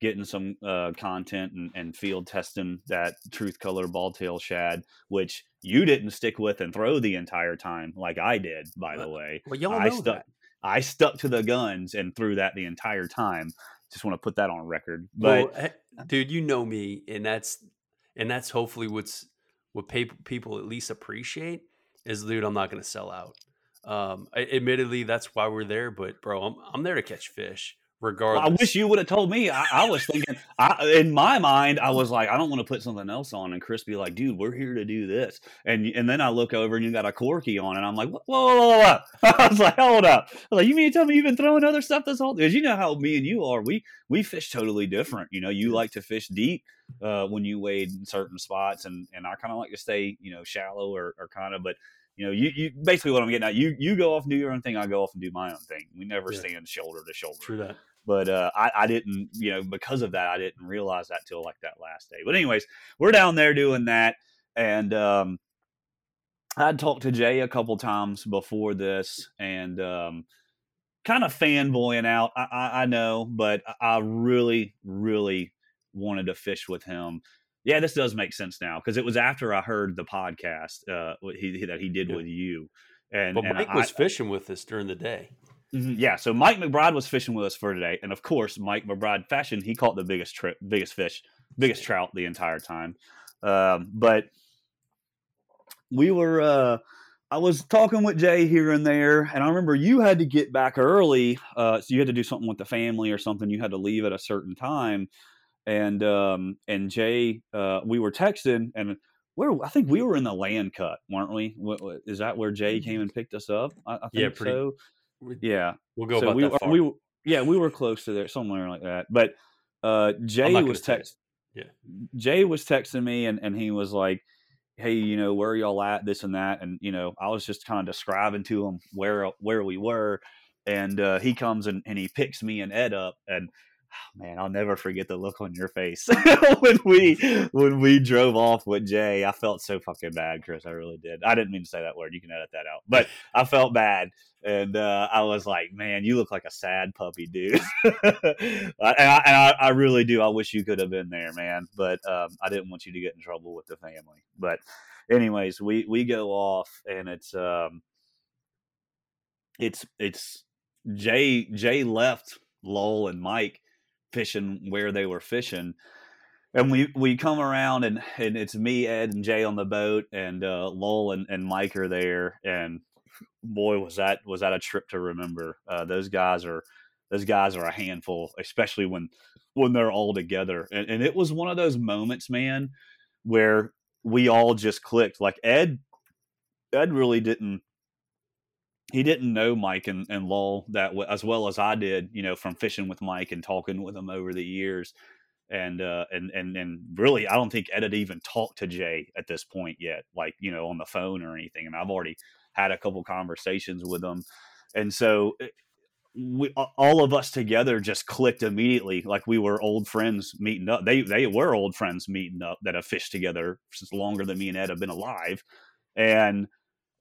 getting some uh, content and, and field testing that truth color ball tail shad, which you didn't stick with and throw the entire time like I did. By the way, Well, y'all I know stuck. that. I stuck to the guns and threw that the entire time. Just want to put that on record. But well, dude, you know me, and that's and that's hopefully what's what people people at least appreciate is, dude, I'm not going to sell out. Um, I, admittedly, that's why we're there. But bro, I'm I'm there to catch fish, regardless. I wish you would have told me. I, I was thinking, I, in my mind, I was like, I don't want to put something else on. And Chris be like, dude, we're here to do this. And and then I look over and you got a corky on, and I'm like, whoa, whoa, whoa, whoa. I was like, hold up. I was like, you mean to tell me you've been throwing other stuff this whole? Because you know how me and you are. We we fish totally different. You know, you like to fish deep uh, when you wade in certain spots, and and I kind of like to stay, you know, shallow or, or kind of, but. You know, you, you basically what I'm getting at. You you go off and do your own thing. I go off and do my own thing. We never Yeah. stand shoulder to shoulder True that. But uh, I, I didn't, you know, because of that, I didn't realize that till like that last day. But anyways, we're down there doing that, and um, I'd talked to Jay a couple times before this, and um, kind of fanboying out. I, I, I know, but I- really, really wanted to fish with him. Yeah, this does make sense now because it was after I heard the podcast uh, he, that he did Yeah. with you. And, But and Mike I- was fishing with us during the day. Mhm, Yeah, so Mike McBride was fishing with us for today, and of course, Mike McBride fashion he caught the biggest trip, biggest fish, biggest trout the entire time. Um, but we were, uh, I was talking with Jay here and there, and I remember you had to get back early, uh, so you had to do something with the family or something. You had to leave at a certain time, and um, and Jay, uh, we were texting, and where I think we were in the land cut, weren't we? Is that where Jay came and picked us up? I, I think Yeah, pretty- so. We- Yeah, We'll go so about we, that were- far. we yeah, we were close to there, somewhere like that. But uh, Jay was gonna say it. text. Yeah. Jay was texting me, and and he was like, "Hey, you know, where are y'all at? This and that." And you know, I was just kind of describing to him where where we were, and uh, he comes and, and he picks me and Ed up, and man, I'll never forget the look on your face when we when we drove off with Jay. I felt so fucking bad, Chris. I really did. I didn't mean to say that word. You can edit that out, but I felt bad, and uh, I was like, "Man, you look like a sad puppy, dude." and I, and I, I really do. I wish you could have been there, man, but um, I didn't want you to get in trouble with the family. But, anyways, we we go off, and it's um, it's it's Jay Jay left Lowell and Mike fishing where they were fishing. And we, we come around and, and it's me, Ed, and Jay on the boat, and uh, Lowell and, and Mike are there. And boy, was that was that a trip to remember. Uh, those guys are those guys are a handful, especially when when they're all together. And, and it was one of those moments, man, where we all just clicked. Like Ed, Ed really didn't. He didn't know Mike and, and Lowell that w- as well as I did, you know, from fishing with Mike and talking with him over the years and uh, and and and really, I don't think Ed had even talked to Jay at this point yet, like you know, on the phone or anything. And I've already had a couple conversations with them, and so we all of us together just clicked immediately, like we were old friends meeting up. They they were old friends meeting up that have fished together since longer than me and Ed have been alive, and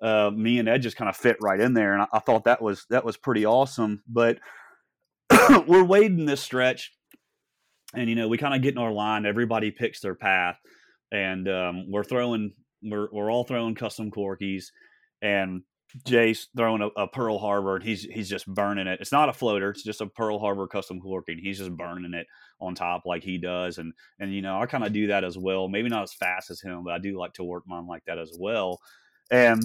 uh, me and Ed just kind of fit right in there, and I, I thought that was that was pretty awesome. But we're wading this stretch and you know we kind of get in our line everybody picks their path and um, we're throwing we're, we're all throwing custom corkies and jay's throwing a, a pearl harbor and he's he's just burning it it's not a floater it's just a pearl harbor custom corky he's just burning it on top like he does and and you know i kind of do that as well maybe not as fast as him but i do like to work mine like that as well and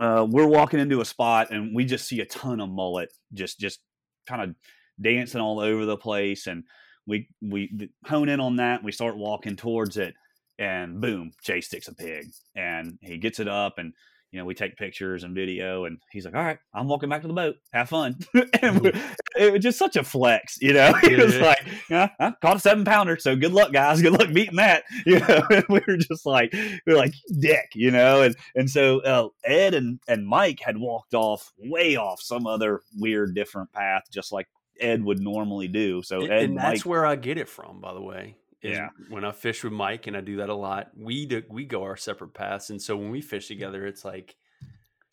uh, we're walking into a spot and we just see a ton of mullet just just kind of dancing all over the place and we we hone in on that. We start walking towards it, and boom, Jay sticks a pig, and he gets it up, and you know, we take pictures and video, and he's like, "All right, I'm walking back to the boat. Have fun." and it was just such a flex, you know. He was like, "Yeah, I caught a seven pounder, so good luck, guys. Good luck beating that." You know, and we were just like, we were like, "Dick," you know. And and so uh, Ed and and Mike had walked off way off some other weird different path, just like Ed would normally do. So and, Ed, and that's Mike, where I get it from, by the way. Yeah. When I fish with Mike, and I do that a lot, we do, we go our separate paths, and so when we fish together, it's like,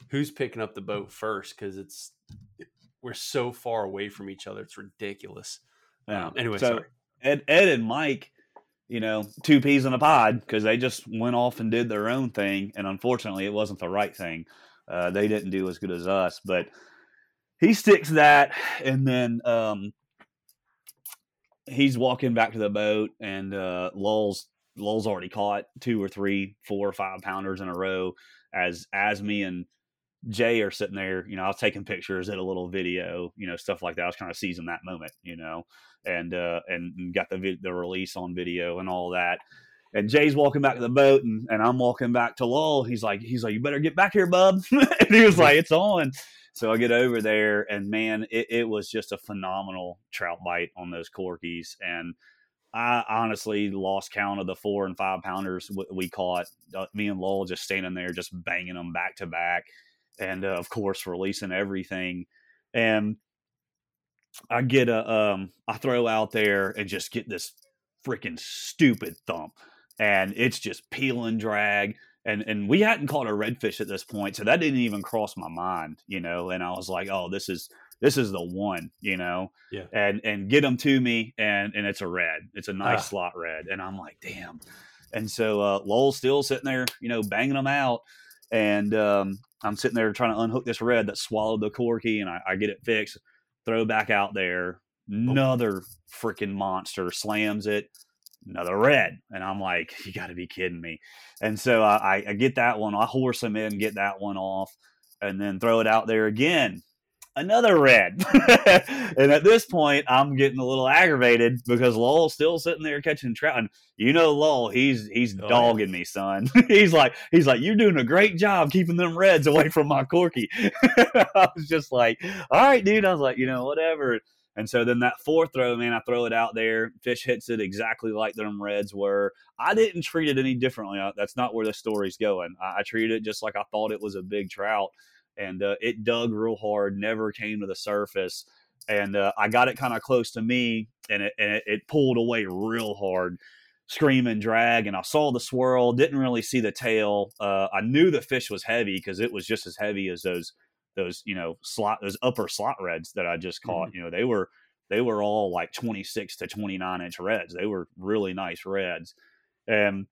who's picking up the boat first? Because it's we're so far away from each other, it's ridiculous. Yeah. Um, anyway, so sorry. Ed, Ed and Mike, you know, two peas in a pod because they just went off and did their own thing, and unfortunately, it wasn't the right thing. Uh, they didn't do as good as us, but he sticks that, and then um, he's walking back to the boat, and uh, Lowell's already caught two or three, four or five pounders in a row. As as me and Jay are sitting there, you know, I was taking pictures, did a little video, you know, stuff like that. I was kind of seizing that moment, you know, and uh, and got the the release on video and all that. And Jay's walking back to the boat, and, and I'm walking back to Lowell. He's like, he's like, you better get back here, bub. and he was like, it's on. So I get over there, and man, it, it was just a phenomenal trout bite on those corkies. And I honestly lost count of the four and five pounders we caught. Uh, me and Lowell just standing there, just banging them back to back, and uh, of course releasing everything. And I get a, um, I throw out there and just get this freaking stupid thump, and it's just peel and drag. And and we hadn't caught a redfish at this point, so that didn't even cross my mind, you know. And I was like, oh, this is this is the one, you know Yeah. and and get them to me and and it's a red it's a nice Ah. slot red and i'm like damn and so uh lowell's still sitting there you know banging them out and um i'm sitting there trying to unhook this red that swallowed the corky and i, I get it fixed throw back out there another freaking monster slams it another red and i'm like you got to be kidding me and so I, I I get that one i horse him in get that one off and then throw it out there again another red. and at this point, I'm getting a little aggravated because Lowell's still sitting there catching trout. And you know, Lowell, he's he's Oh, dogging me, son. he's like, he's like, you're doing a great job keeping them reds away from my corky. I was just like, all right, dude. I was like, you know, whatever. And so then that fourth throw, man, I throw it out there. Fish hits it exactly like them reds were. I didn't treat it any differently. Uh, That's not where the story's going. I, I treated it just like I thought it was a big trout and uh, it dug real hard, never came to the surface. And uh, I got it kind of close to me, and it and it, it pulled away real hard, scream and drag. And I saw the swirl, didn't really see the tail. Uh, I knew the fish was heavy because it was just as heavy as those those you know slot those upper slot reds that I just caught. Mm-hmm. You know they were they were all like twenty six to twenty nine inch reds. They were really nice reds, and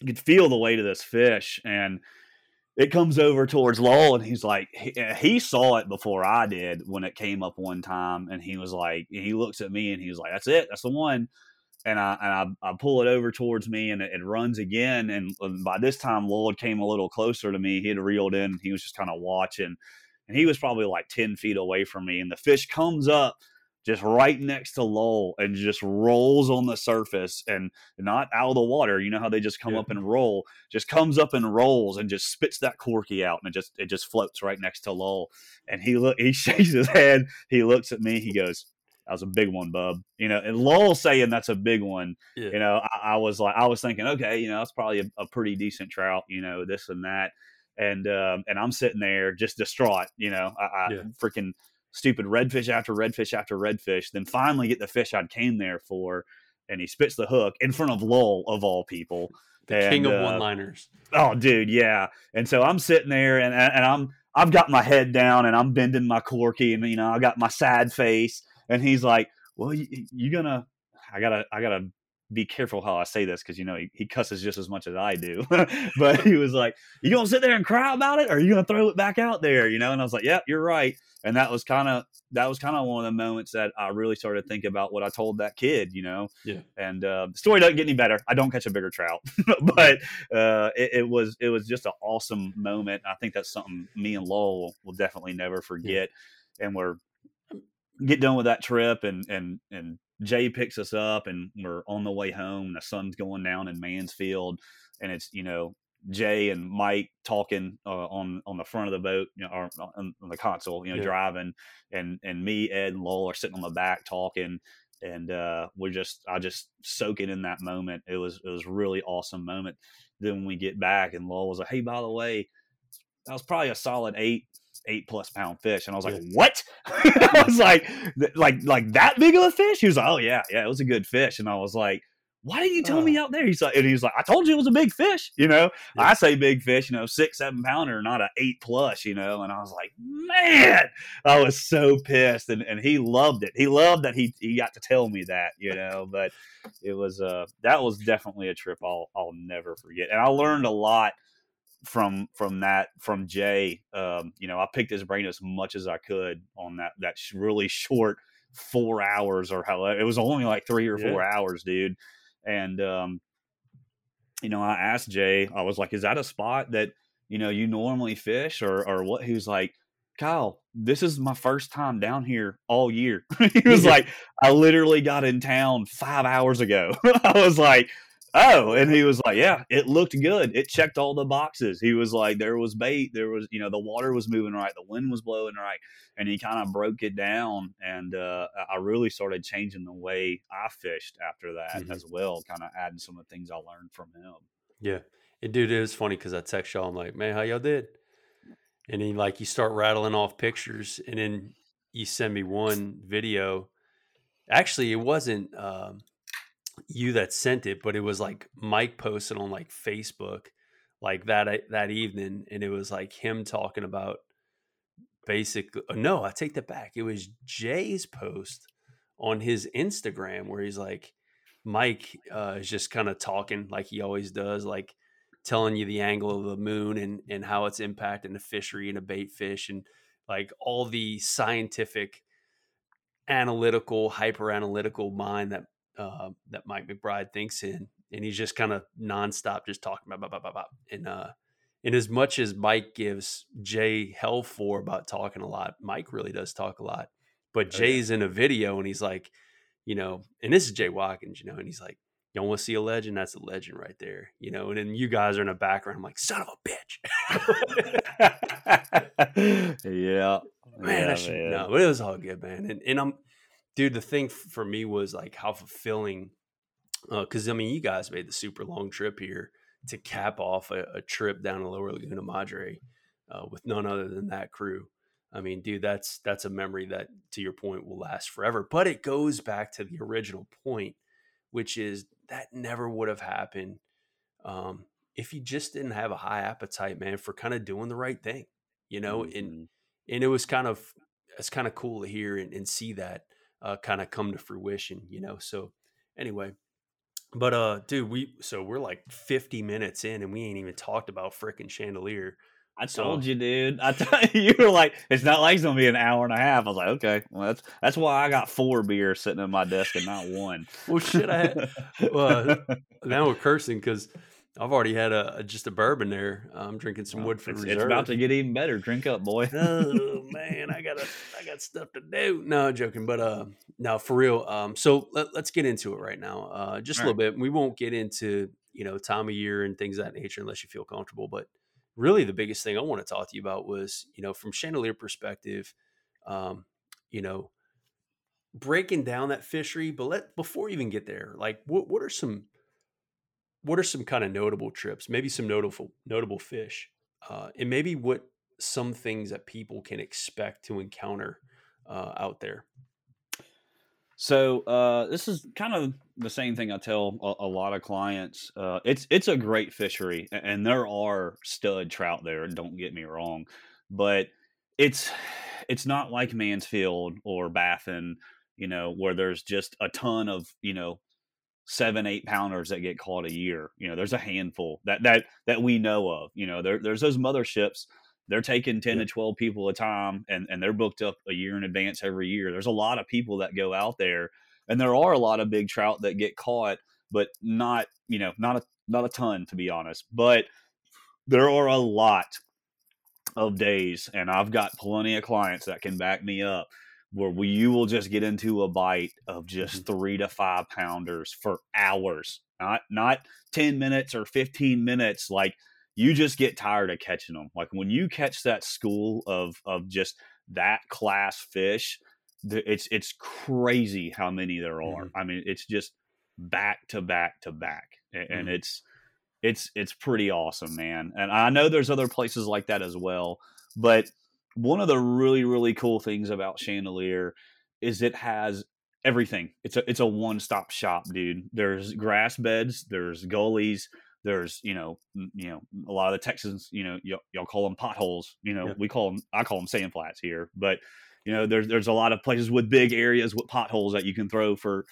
you could feel the weight of this fish and it comes over towards Lowell, and he's like, he, he saw it before I did when it came up one time, and he was like, he looks at me, and he was like, "That's it, that's the one." And I and I, I pull it over towards me, and it, it runs again. And by this time, Lowell came a little closer to me. He had reeled in. He was just kind of watching, and he was probably like ten feet away from me. And the fish comes up just right next to Lowell and just rolls on the surface and not out of the water. You know how they just come Yeah. up and roll just comes up and rolls and just spits that corky out and it just it just floats right next to Lowell. And he look he shakes his head, he looks at me, he goes, That was a big one, bub. You know, and Lowell saying that's a big one, Yeah. you know, I, I was like I was thinking, okay, you know, that's probably a, a pretty decent trout, you know, this and that. And um and I'm sitting there just distraught, you know, I, I Yeah. freaking stupid redfish after redfish after redfish, then finally get the fish I came there for, and he spits the hook in front of Lowell of all people. the king of uh, one-liners. Oh, dude, yeah. And so I'm sitting there, and and I'm I've got my head down, and I'm bending my corky, and you know I got my sad face, and he's like, "Well, you, you gonna? I gotta I gotta be careful how I say this because you know he, he cusses just as much as I do." but he was like, "You gonna sit there and cry about it, or are you gonna throw it back out there?" You know, and I was like, "Yep, you're right." And that was kind of that was kind of one of the moments that I really started to think about what I told that kid. You know, Yeah. and uh, the story doesn't get any better. I don't catch a bigger trout, but uh, it, it was it was just an awesome moment. I think that's something me and Lowell will definitely never forget. And we're get done with that trip and and and Jay picks us up and we're on the way home. The sun's going down in Mansfield, and it's you know Jay and Mike talking uh, on on the front of the boat, you know, or on, on the console, you know, yeah. driving, and and me, Ed, and Lowell are sitting on the back talking, and uh, we're just I just soaking in that moment. It was it was really awesome moment. Then when we get back, and Lowell was like, "Hey, by the way, that was probably a solid eight eight plus pound fish. And I was like, what? I was like, like, like that big of a fish? He was like, oh yeah, yeah, it was a good fish. And I was like, why didn't you tell uh, me out there? He's like, and he's like, I told you it was a big fish. You know, yeah. I say big fish, you know, six, seven pounder, not an eight plus, you know. And I was like, man, I was so pissed. And, and he loved it. He loved that he, he got to tell me that, you know, but it was, uh, that was definitely a trip I'll, I'll never forget. And I learned a lot from from that from Jay. Um, you know, I picked his brain as much as I could on that that really short four hours or how it was only like three or four yeah. hours, dude. And um, you know, I asked Jay, I was like, "Is that a spot that you know you normally fish or or what?" He was like. Kyle, this is my first time down here all year. he was like, I literally got in town five hours ago. I was like, oh and he was like yeah it looked good. It checked all the boxes. He was like there was bait. There was you know the water was moving right. The wind was blowing right. And he kind of broke it down and uh, i really started changing the way i fished after that mm-hmm. as well kind of adding some of the things i learned from him. Yeah. And dude it was funny because i text y'all i'm like man how y'all did? And then like you start rattling off pictures and then you send me one video. Actually it wasn't um, you that sent it, but it was like Mike posted on like Facebook like that that evening, and it was like him talking about basically. Uh, no, I take that back. It was Jay's post on his Instagram where he's like, Mike uh, is just kind of talking like he always does, like telling you the angle of the moon and and how it's impacting the fishery and a bait fish and like all the scientific analytical hyper analytical mind that uh, that Mike McBride thinks in, and he's just kind of nonstop, just talking about, blah, blah, blah, blah. and uh, and as much as Mike gives Jay hell for about talking a lot, Mike really does talk a lot. But oh, Jay's in a video and he's like, you know, and this is Jay Watkins, you know, and he's like, you want to see a legend? That's a legend right there, you know. And then you guys are in the background. I'm like, son of a bitch. yeah, man, yeah, I should man. know, but it was all good, man. And and I'm dude, the thing for me was like how fulfilling, because uh, I mean, you guys made the super long trip here to cap off a, a trip down to Lower Laguna Madre uh, with none other than that crew. I mean, dude, that's that's a memory that, to your point, will last forever. But it goes back to the original point, which is that never would have happened um, if you just didn't have a high appetite, man, for kind of doing the right thing, you know. Mm-hmm. And and it was kind of it's kind of cool to hear and, and see that uh, kind of come to fruition, you know. So anyway, but uh, dude, we so we're like 50 minutes in and we ain't even talked about freaking Chandeleur. I told so, you, dude. I told you, you were like, it's not like it's gonna be an hour and a half. I was like, okay, well, that's that's why I got four beers sitting in my desk and not one. well, shit, I had. well, now we're cursing because I've already had a just a bourbon there. I'm drinking some well, Woodford it's, Reserve. It's about to get even better. Drink up, boy. oh man, I got I got stuff to do. No, joking, but uh, no, for real. Um, so let, us get into it right now. Uh, just All a little right. bit. We won't get into you know time of year and things of that nature unless you feel comfortable. But really, the biggest thing I want to talk to you about was you know from Chandeleur perspective, um, you know, breaking down that fishery. But let before you even get there, like what what are some what are some kind of notable trips? Maybe some notable notable fish, uh, and maybe what some things that people can expect to encounter uh, out there. So uh, this is kind of the same thing I tell a, a lot of clients. Uh, it's it's a great fishery, and there are stud trout there. Don't get me wrong, but it's it's not like Mansfield or Baffin, you know, where there's just a ton of you know seven, eight pounders that get caught a year. You know, there's a handful that that that we know of. You know, there, there's those motherships. They're taking ten yeah. to twelve people a time, and and they're booked up a year in advance every year. There's a lot of people that go out there, and there are a lot of big trout that get caught, but not you know not a not a ton to be honest. But there are a lot of days, and I've got plenty of clients that can back me up where we, you will just get into a bite of just mm-hmm. three to five pounders for hours, not not ten minutes or fifteen minutes. Like you just get tired of catching them. Like when you catch that school of of just that class fish, it's it's crazy how many there are. Mm-hmm. I mean, it's just back to back to back, and mm-hmm. it's it's it's pretty awesome, man. And I know there's other places like that as well, but one of the really really cool things about Chandeleur is it has everything. It's a it's a one stop shop, dude. There's grass beds, there's gullies, there's you know you know a lot of the Texans, you know y- y'all call them potholes. You know yeah. we call them I call them sand flats here, but you know there's there's a lot of places with big areas with potholes that you can throw for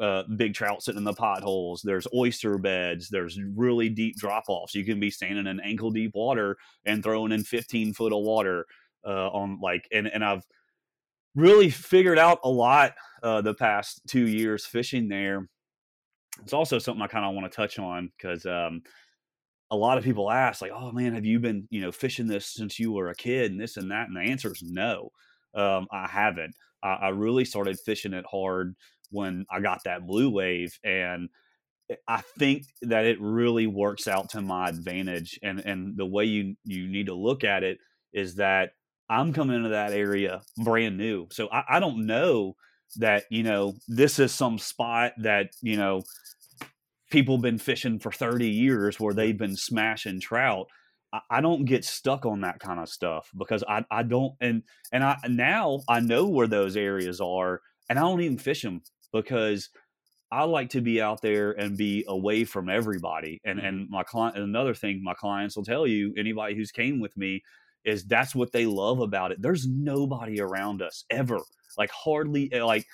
uh, big trout sitting in the potholes. There's oyster beds. There's really deep drop offs. You can be standing in ankle deep water and throwing in 15 foot of water uh, on like, and, and I've really figured out a lot uh, the past two years fishing there. It's also something I kind of want to touch on because um, a lot of people ask, like, "Oh man, have you been you know fishing this since you were a kid and this and that?" And the answer is no, um, I haven't. I, I really started fishing it hard when I got that blue wave and I think that it really works out to my advantage and and the way you you need to look at it is that I'm coming into that area brand new. So I, I don't know that, you know, this is some spot that, you know, people have been fishing for 30 years where they've been smashing trout. I, I don't get stuck on that kind of stuff because I, I don't and and I now I know where those areas are and I don't even fish them because I like to be out there and be away from everybody. And mm-hmm. and my client another thing my clients will tell you, anybody who's came with me, is that's what they love about it. There's nobody around us ever. Like hardly eh, like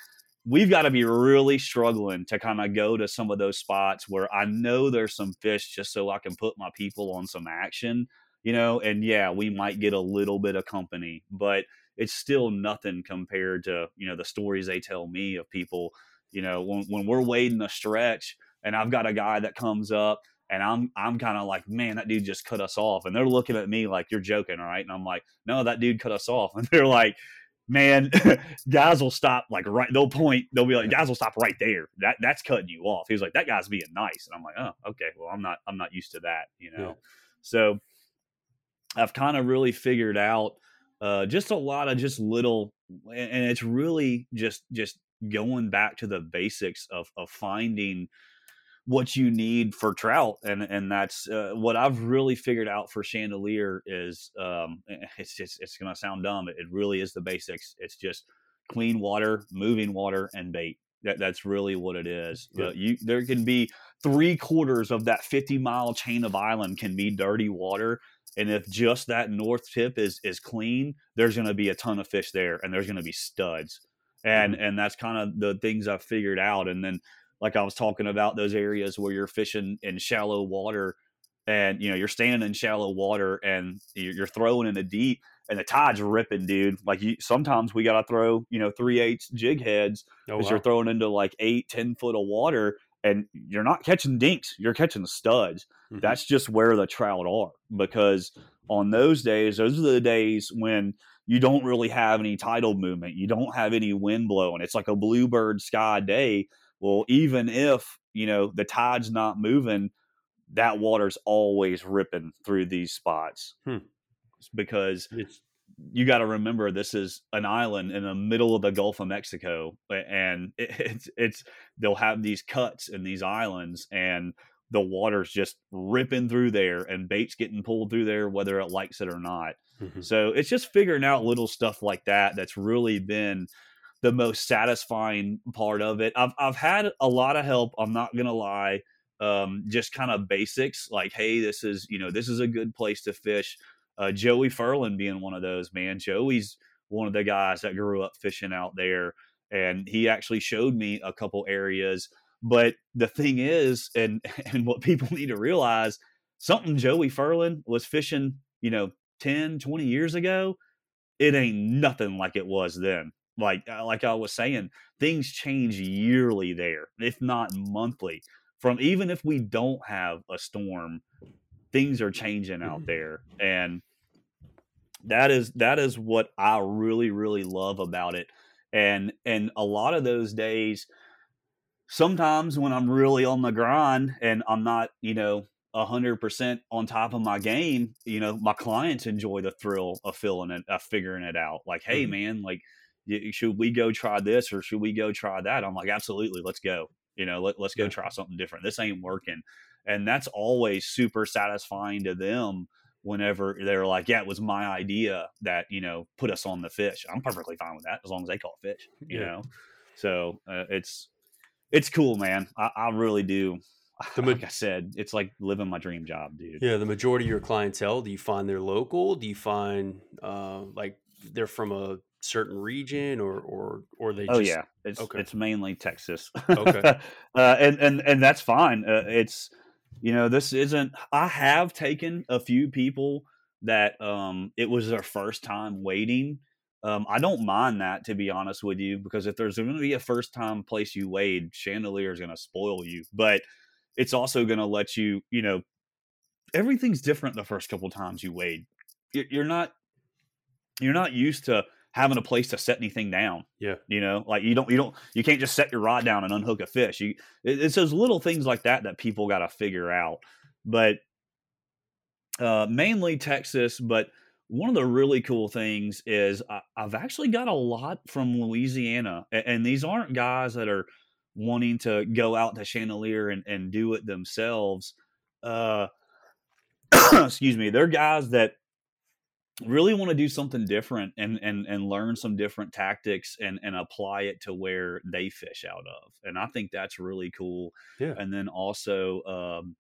we've got to be really struggling to kind of go to some of those spots where I know there's some fish just so I can put my people on some action, you know, and yeah, we might get a little bit of company, but it's still nothing compared to you know the stories they tell me of people you know when, when we're wading a stretch and i've got a guy that comes up and i'm i'm kind of like man that dude just cut us off and they're looking at me like you're joking all right? And i'm like no that dude cut us off and they're like man guys will stop like right they'll point they'll be like guys will stop right there. That that's cutting you off. He was like that guy's being nice and i'm like oh okay well i'm not i'm not used to that you know? Yeah. so i've kind of really figured out uh, just a lot of just little, and it's really just just going back to the basics of of finding what you need for trout and and that's uh, what i've really figured out for Chandeleur is um it's just it's gonna sound dumb it, really is the basics it's just clean water moving water and bait that, that's really what it is yeah. you there can be three quarters of that 50 mile chain of island can be dirty water and if just that north tip is is clean, there's going to be a ton of fish there, and there's going to be studs. And mm-hmm. and that's kind of the things I've figured out. And then, like I was talking about, those areas where you're fishing in shallow water, and you know you're standing in shallow water, and you're throwing in the deep, and the tide's ripping, dude. Like you, sometimes we got to throw, you know, three eighths jig heads because oh, wow. you're throwing into like eight, ten foot of water, and you're not catching dinks, you're catching studs. Mm-hmm. That's just where the trout are because on those days, those are the days when you don't really have any tidal movement, you don't have any wind blowing. It's like a bluebird sky day. Well, even if, you know, the tide's not moving, that water's always ripping through these spots. Hmm. Because it's you got to remember this is an island in the middle of the Gulf of Mexico, and it's it's they'll have these cuts in these islands, and the water's just ripping through there, and bait's getting pulled through there, whether it likes it or not. Mm-hmm. So it's just figuring out little stuff like that that's really been the most satisfying part of it. I've I've had a lot of help. I'm not gonna lie. Um, just kind of basics like, hey, this is you know this is a good place to fish uh, Joey Furlan being one of those, man. Joey's one of the guys that grew up fishing out there, and he actually showed me a couple areas. But the thing is, and and what people need to realize, something Joey Furlan was fishing, you know, 10, 20 years ago, it ain't nothing like it was then. Like uh, like I was saying, things change yearly there, if not monthly. From even if we don't have a storm, things are changing out mm-hmm. there and that is that is what i really really love about it and and a lot of those days sometimes when i'm really on the grind and i'm not you know 100% on top of my game you know my clients enjoy the thrill of filling it of figuring it out like hey mm-hmm. man like should we go try this or should we go try that i'm like absolutely let's go you know let, let's go yeah. try something different this ain't working and that's always super satisfying to them whenever they're like, yeah, it was my idea that, you know, put us on the fish. I'm perfectly fine with that as long as they call it fish, you yeah. know? So uh, it's, it's cool, man. I, I really do. The, like I said, it's like living my dream job, dude. Yeah. The majority of your clientele, do you find they're local? Do you find uh, like they're from a certain region or, or, or they oh, just... yeah. It's, okay. it's mainly Texas. okay. uh, and, and, and that's fine. Uh, it's, you know, this isn't. I have taken a few people that um, it was their first time waiting. Um, I don't mind that to be honest with you, because if there's going to be a first time place you wade, Chandeleur is going to spoil you, but it's also going to let you, you know, everything's different the first couple times you wade. You're not, you're not used to having a place to set anything down. Yeah. You know, like you don't, you don't, you can't just set your rod down and unhook a fish. You, it's those little things like that that people got to figure out. But uh, mainly Texas, but one of the really cool things is I, have actually got a lot from Louisiana, and, and, these aren't guys that are wanting to go out to Chandeleur and, and do it themselves. Uh, excuse me, they're guys that really want to do something different and and and learn some different tactics and and apply it to where they fish out of and i think that's really cool. Yeah. And then also um,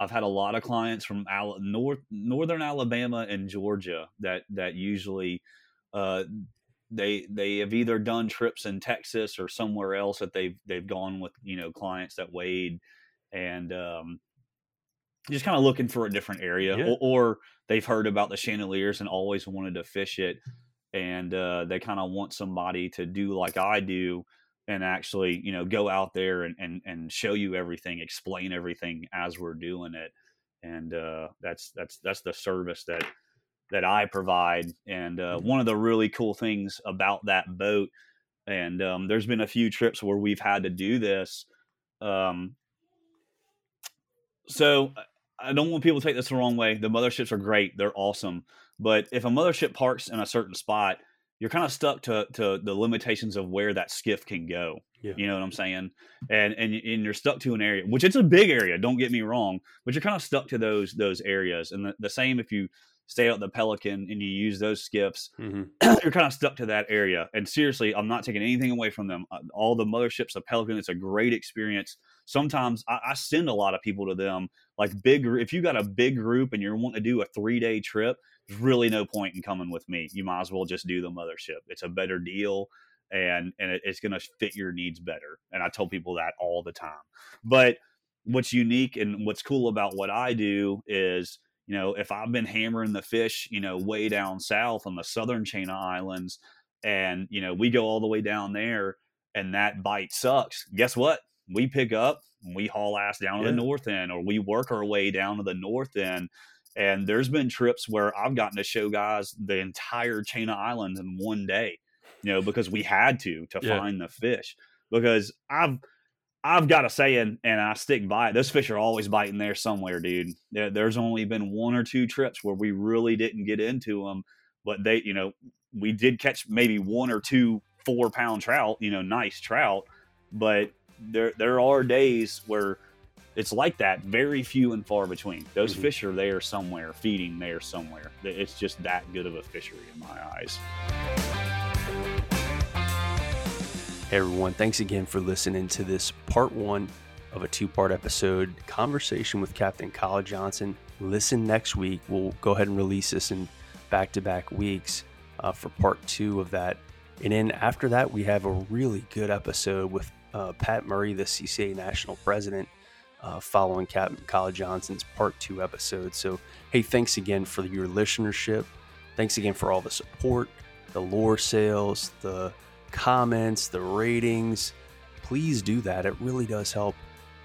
i've had a lot of clients from Al- north northern alabama and georgia that that usually uh, they they have either done trips in texas or somewhere else that they've they've gone with you know clients that wade and um, just kind of looking for a different area yeah. or, or, they've heard about the Chandeleurs and always wanted to fish it and uh, they kind of want somebody to do like i do and actually you know go out there and, and, and show you everything explain everything as we're doing it and uh, that's that's that's the service that that i provide and uh, mm-hmm. one of the really cool things about that boat and um, there's been a few trips where we've had to do this um, so I don't want people to take this the wrong way. The motherships are great; they're awesome. But if a mothership parks in a certain spot, you're kind of stuck to to the limitations of where that skiff can go. Yeah. You know what I'm saying? And and and you're stuck to an area, which it's a big area. Don't get me wrong, but you're kind of stuck to those those areas. And the, the same if you stay out the Pelican and you use those skiffs, mm-hmm. you're kind of stuck to that area. And seriously, I'm not taking anything away from them. Uh, all the motherships, the Pelican, it's a great experience. Sometimes I, I send a lot of people to them, like big. If you got a big group and you're wanting to do a three day trip, there's really no point in coming with me. You might as well just do the mothership. It's a better deal. And, and it, it's going to fit your needs better. And I tell people that all the time. But what's unique and what's cool about what I do is you know, if I've been hammering the fish, you know, way down south on the southern chain of islands, and you know, we go all the way down there, and that bite sucks. Guess what? We pick up, we haul ass down to the north end, or we work our way down to the north end. And there's been trips where I've gotten to show guys the entire chain of islands in one day, you know, because we had to to yeah. find the fish. Because I've I've got to say, and, and I stick by it, those fish are always biting there somewhere, dude. There, there's only been one or two trips where we really didn't get into them, but they, you know, we did catch maybe one or two four pound trout, you know, nice trout, but there there are days where it's like that, very few and far between. Those mm-hmm. fish are there somewhere, feeding there somewhere. It's just that good of a fishery in my eyes. Hey everyone, thanks again for listening to this part one of a two part episode conversation with Captain Kyle Johnson. Listen next week. We'll go ahead and release this in back to back weeks uh, for part two of that. And then after that, we have a really good episode with uh, Pat Murray, the CCA national president, uh, following Captain Kyle Johnson's part two episode. So, hey, thanks again for your listenership. Thanks again for all the support, the lure sales, the comments, the ratings. Please do that. It really does help.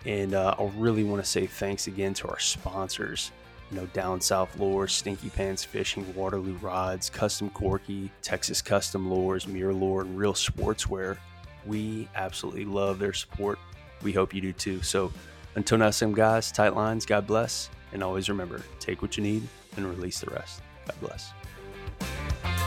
And uh, I really want to say thanks again to our sponsors you know, down south lures, Stinky Pants Fishing, Waterloo Rods, Custom Corky, Texas Custom Lures, MirrOlure, and Reel Sportswear. We absolutely love their support. We hope you do too. So until next time, guys, tight lines, God bless. And always remember take what you need and release the rest. God bless.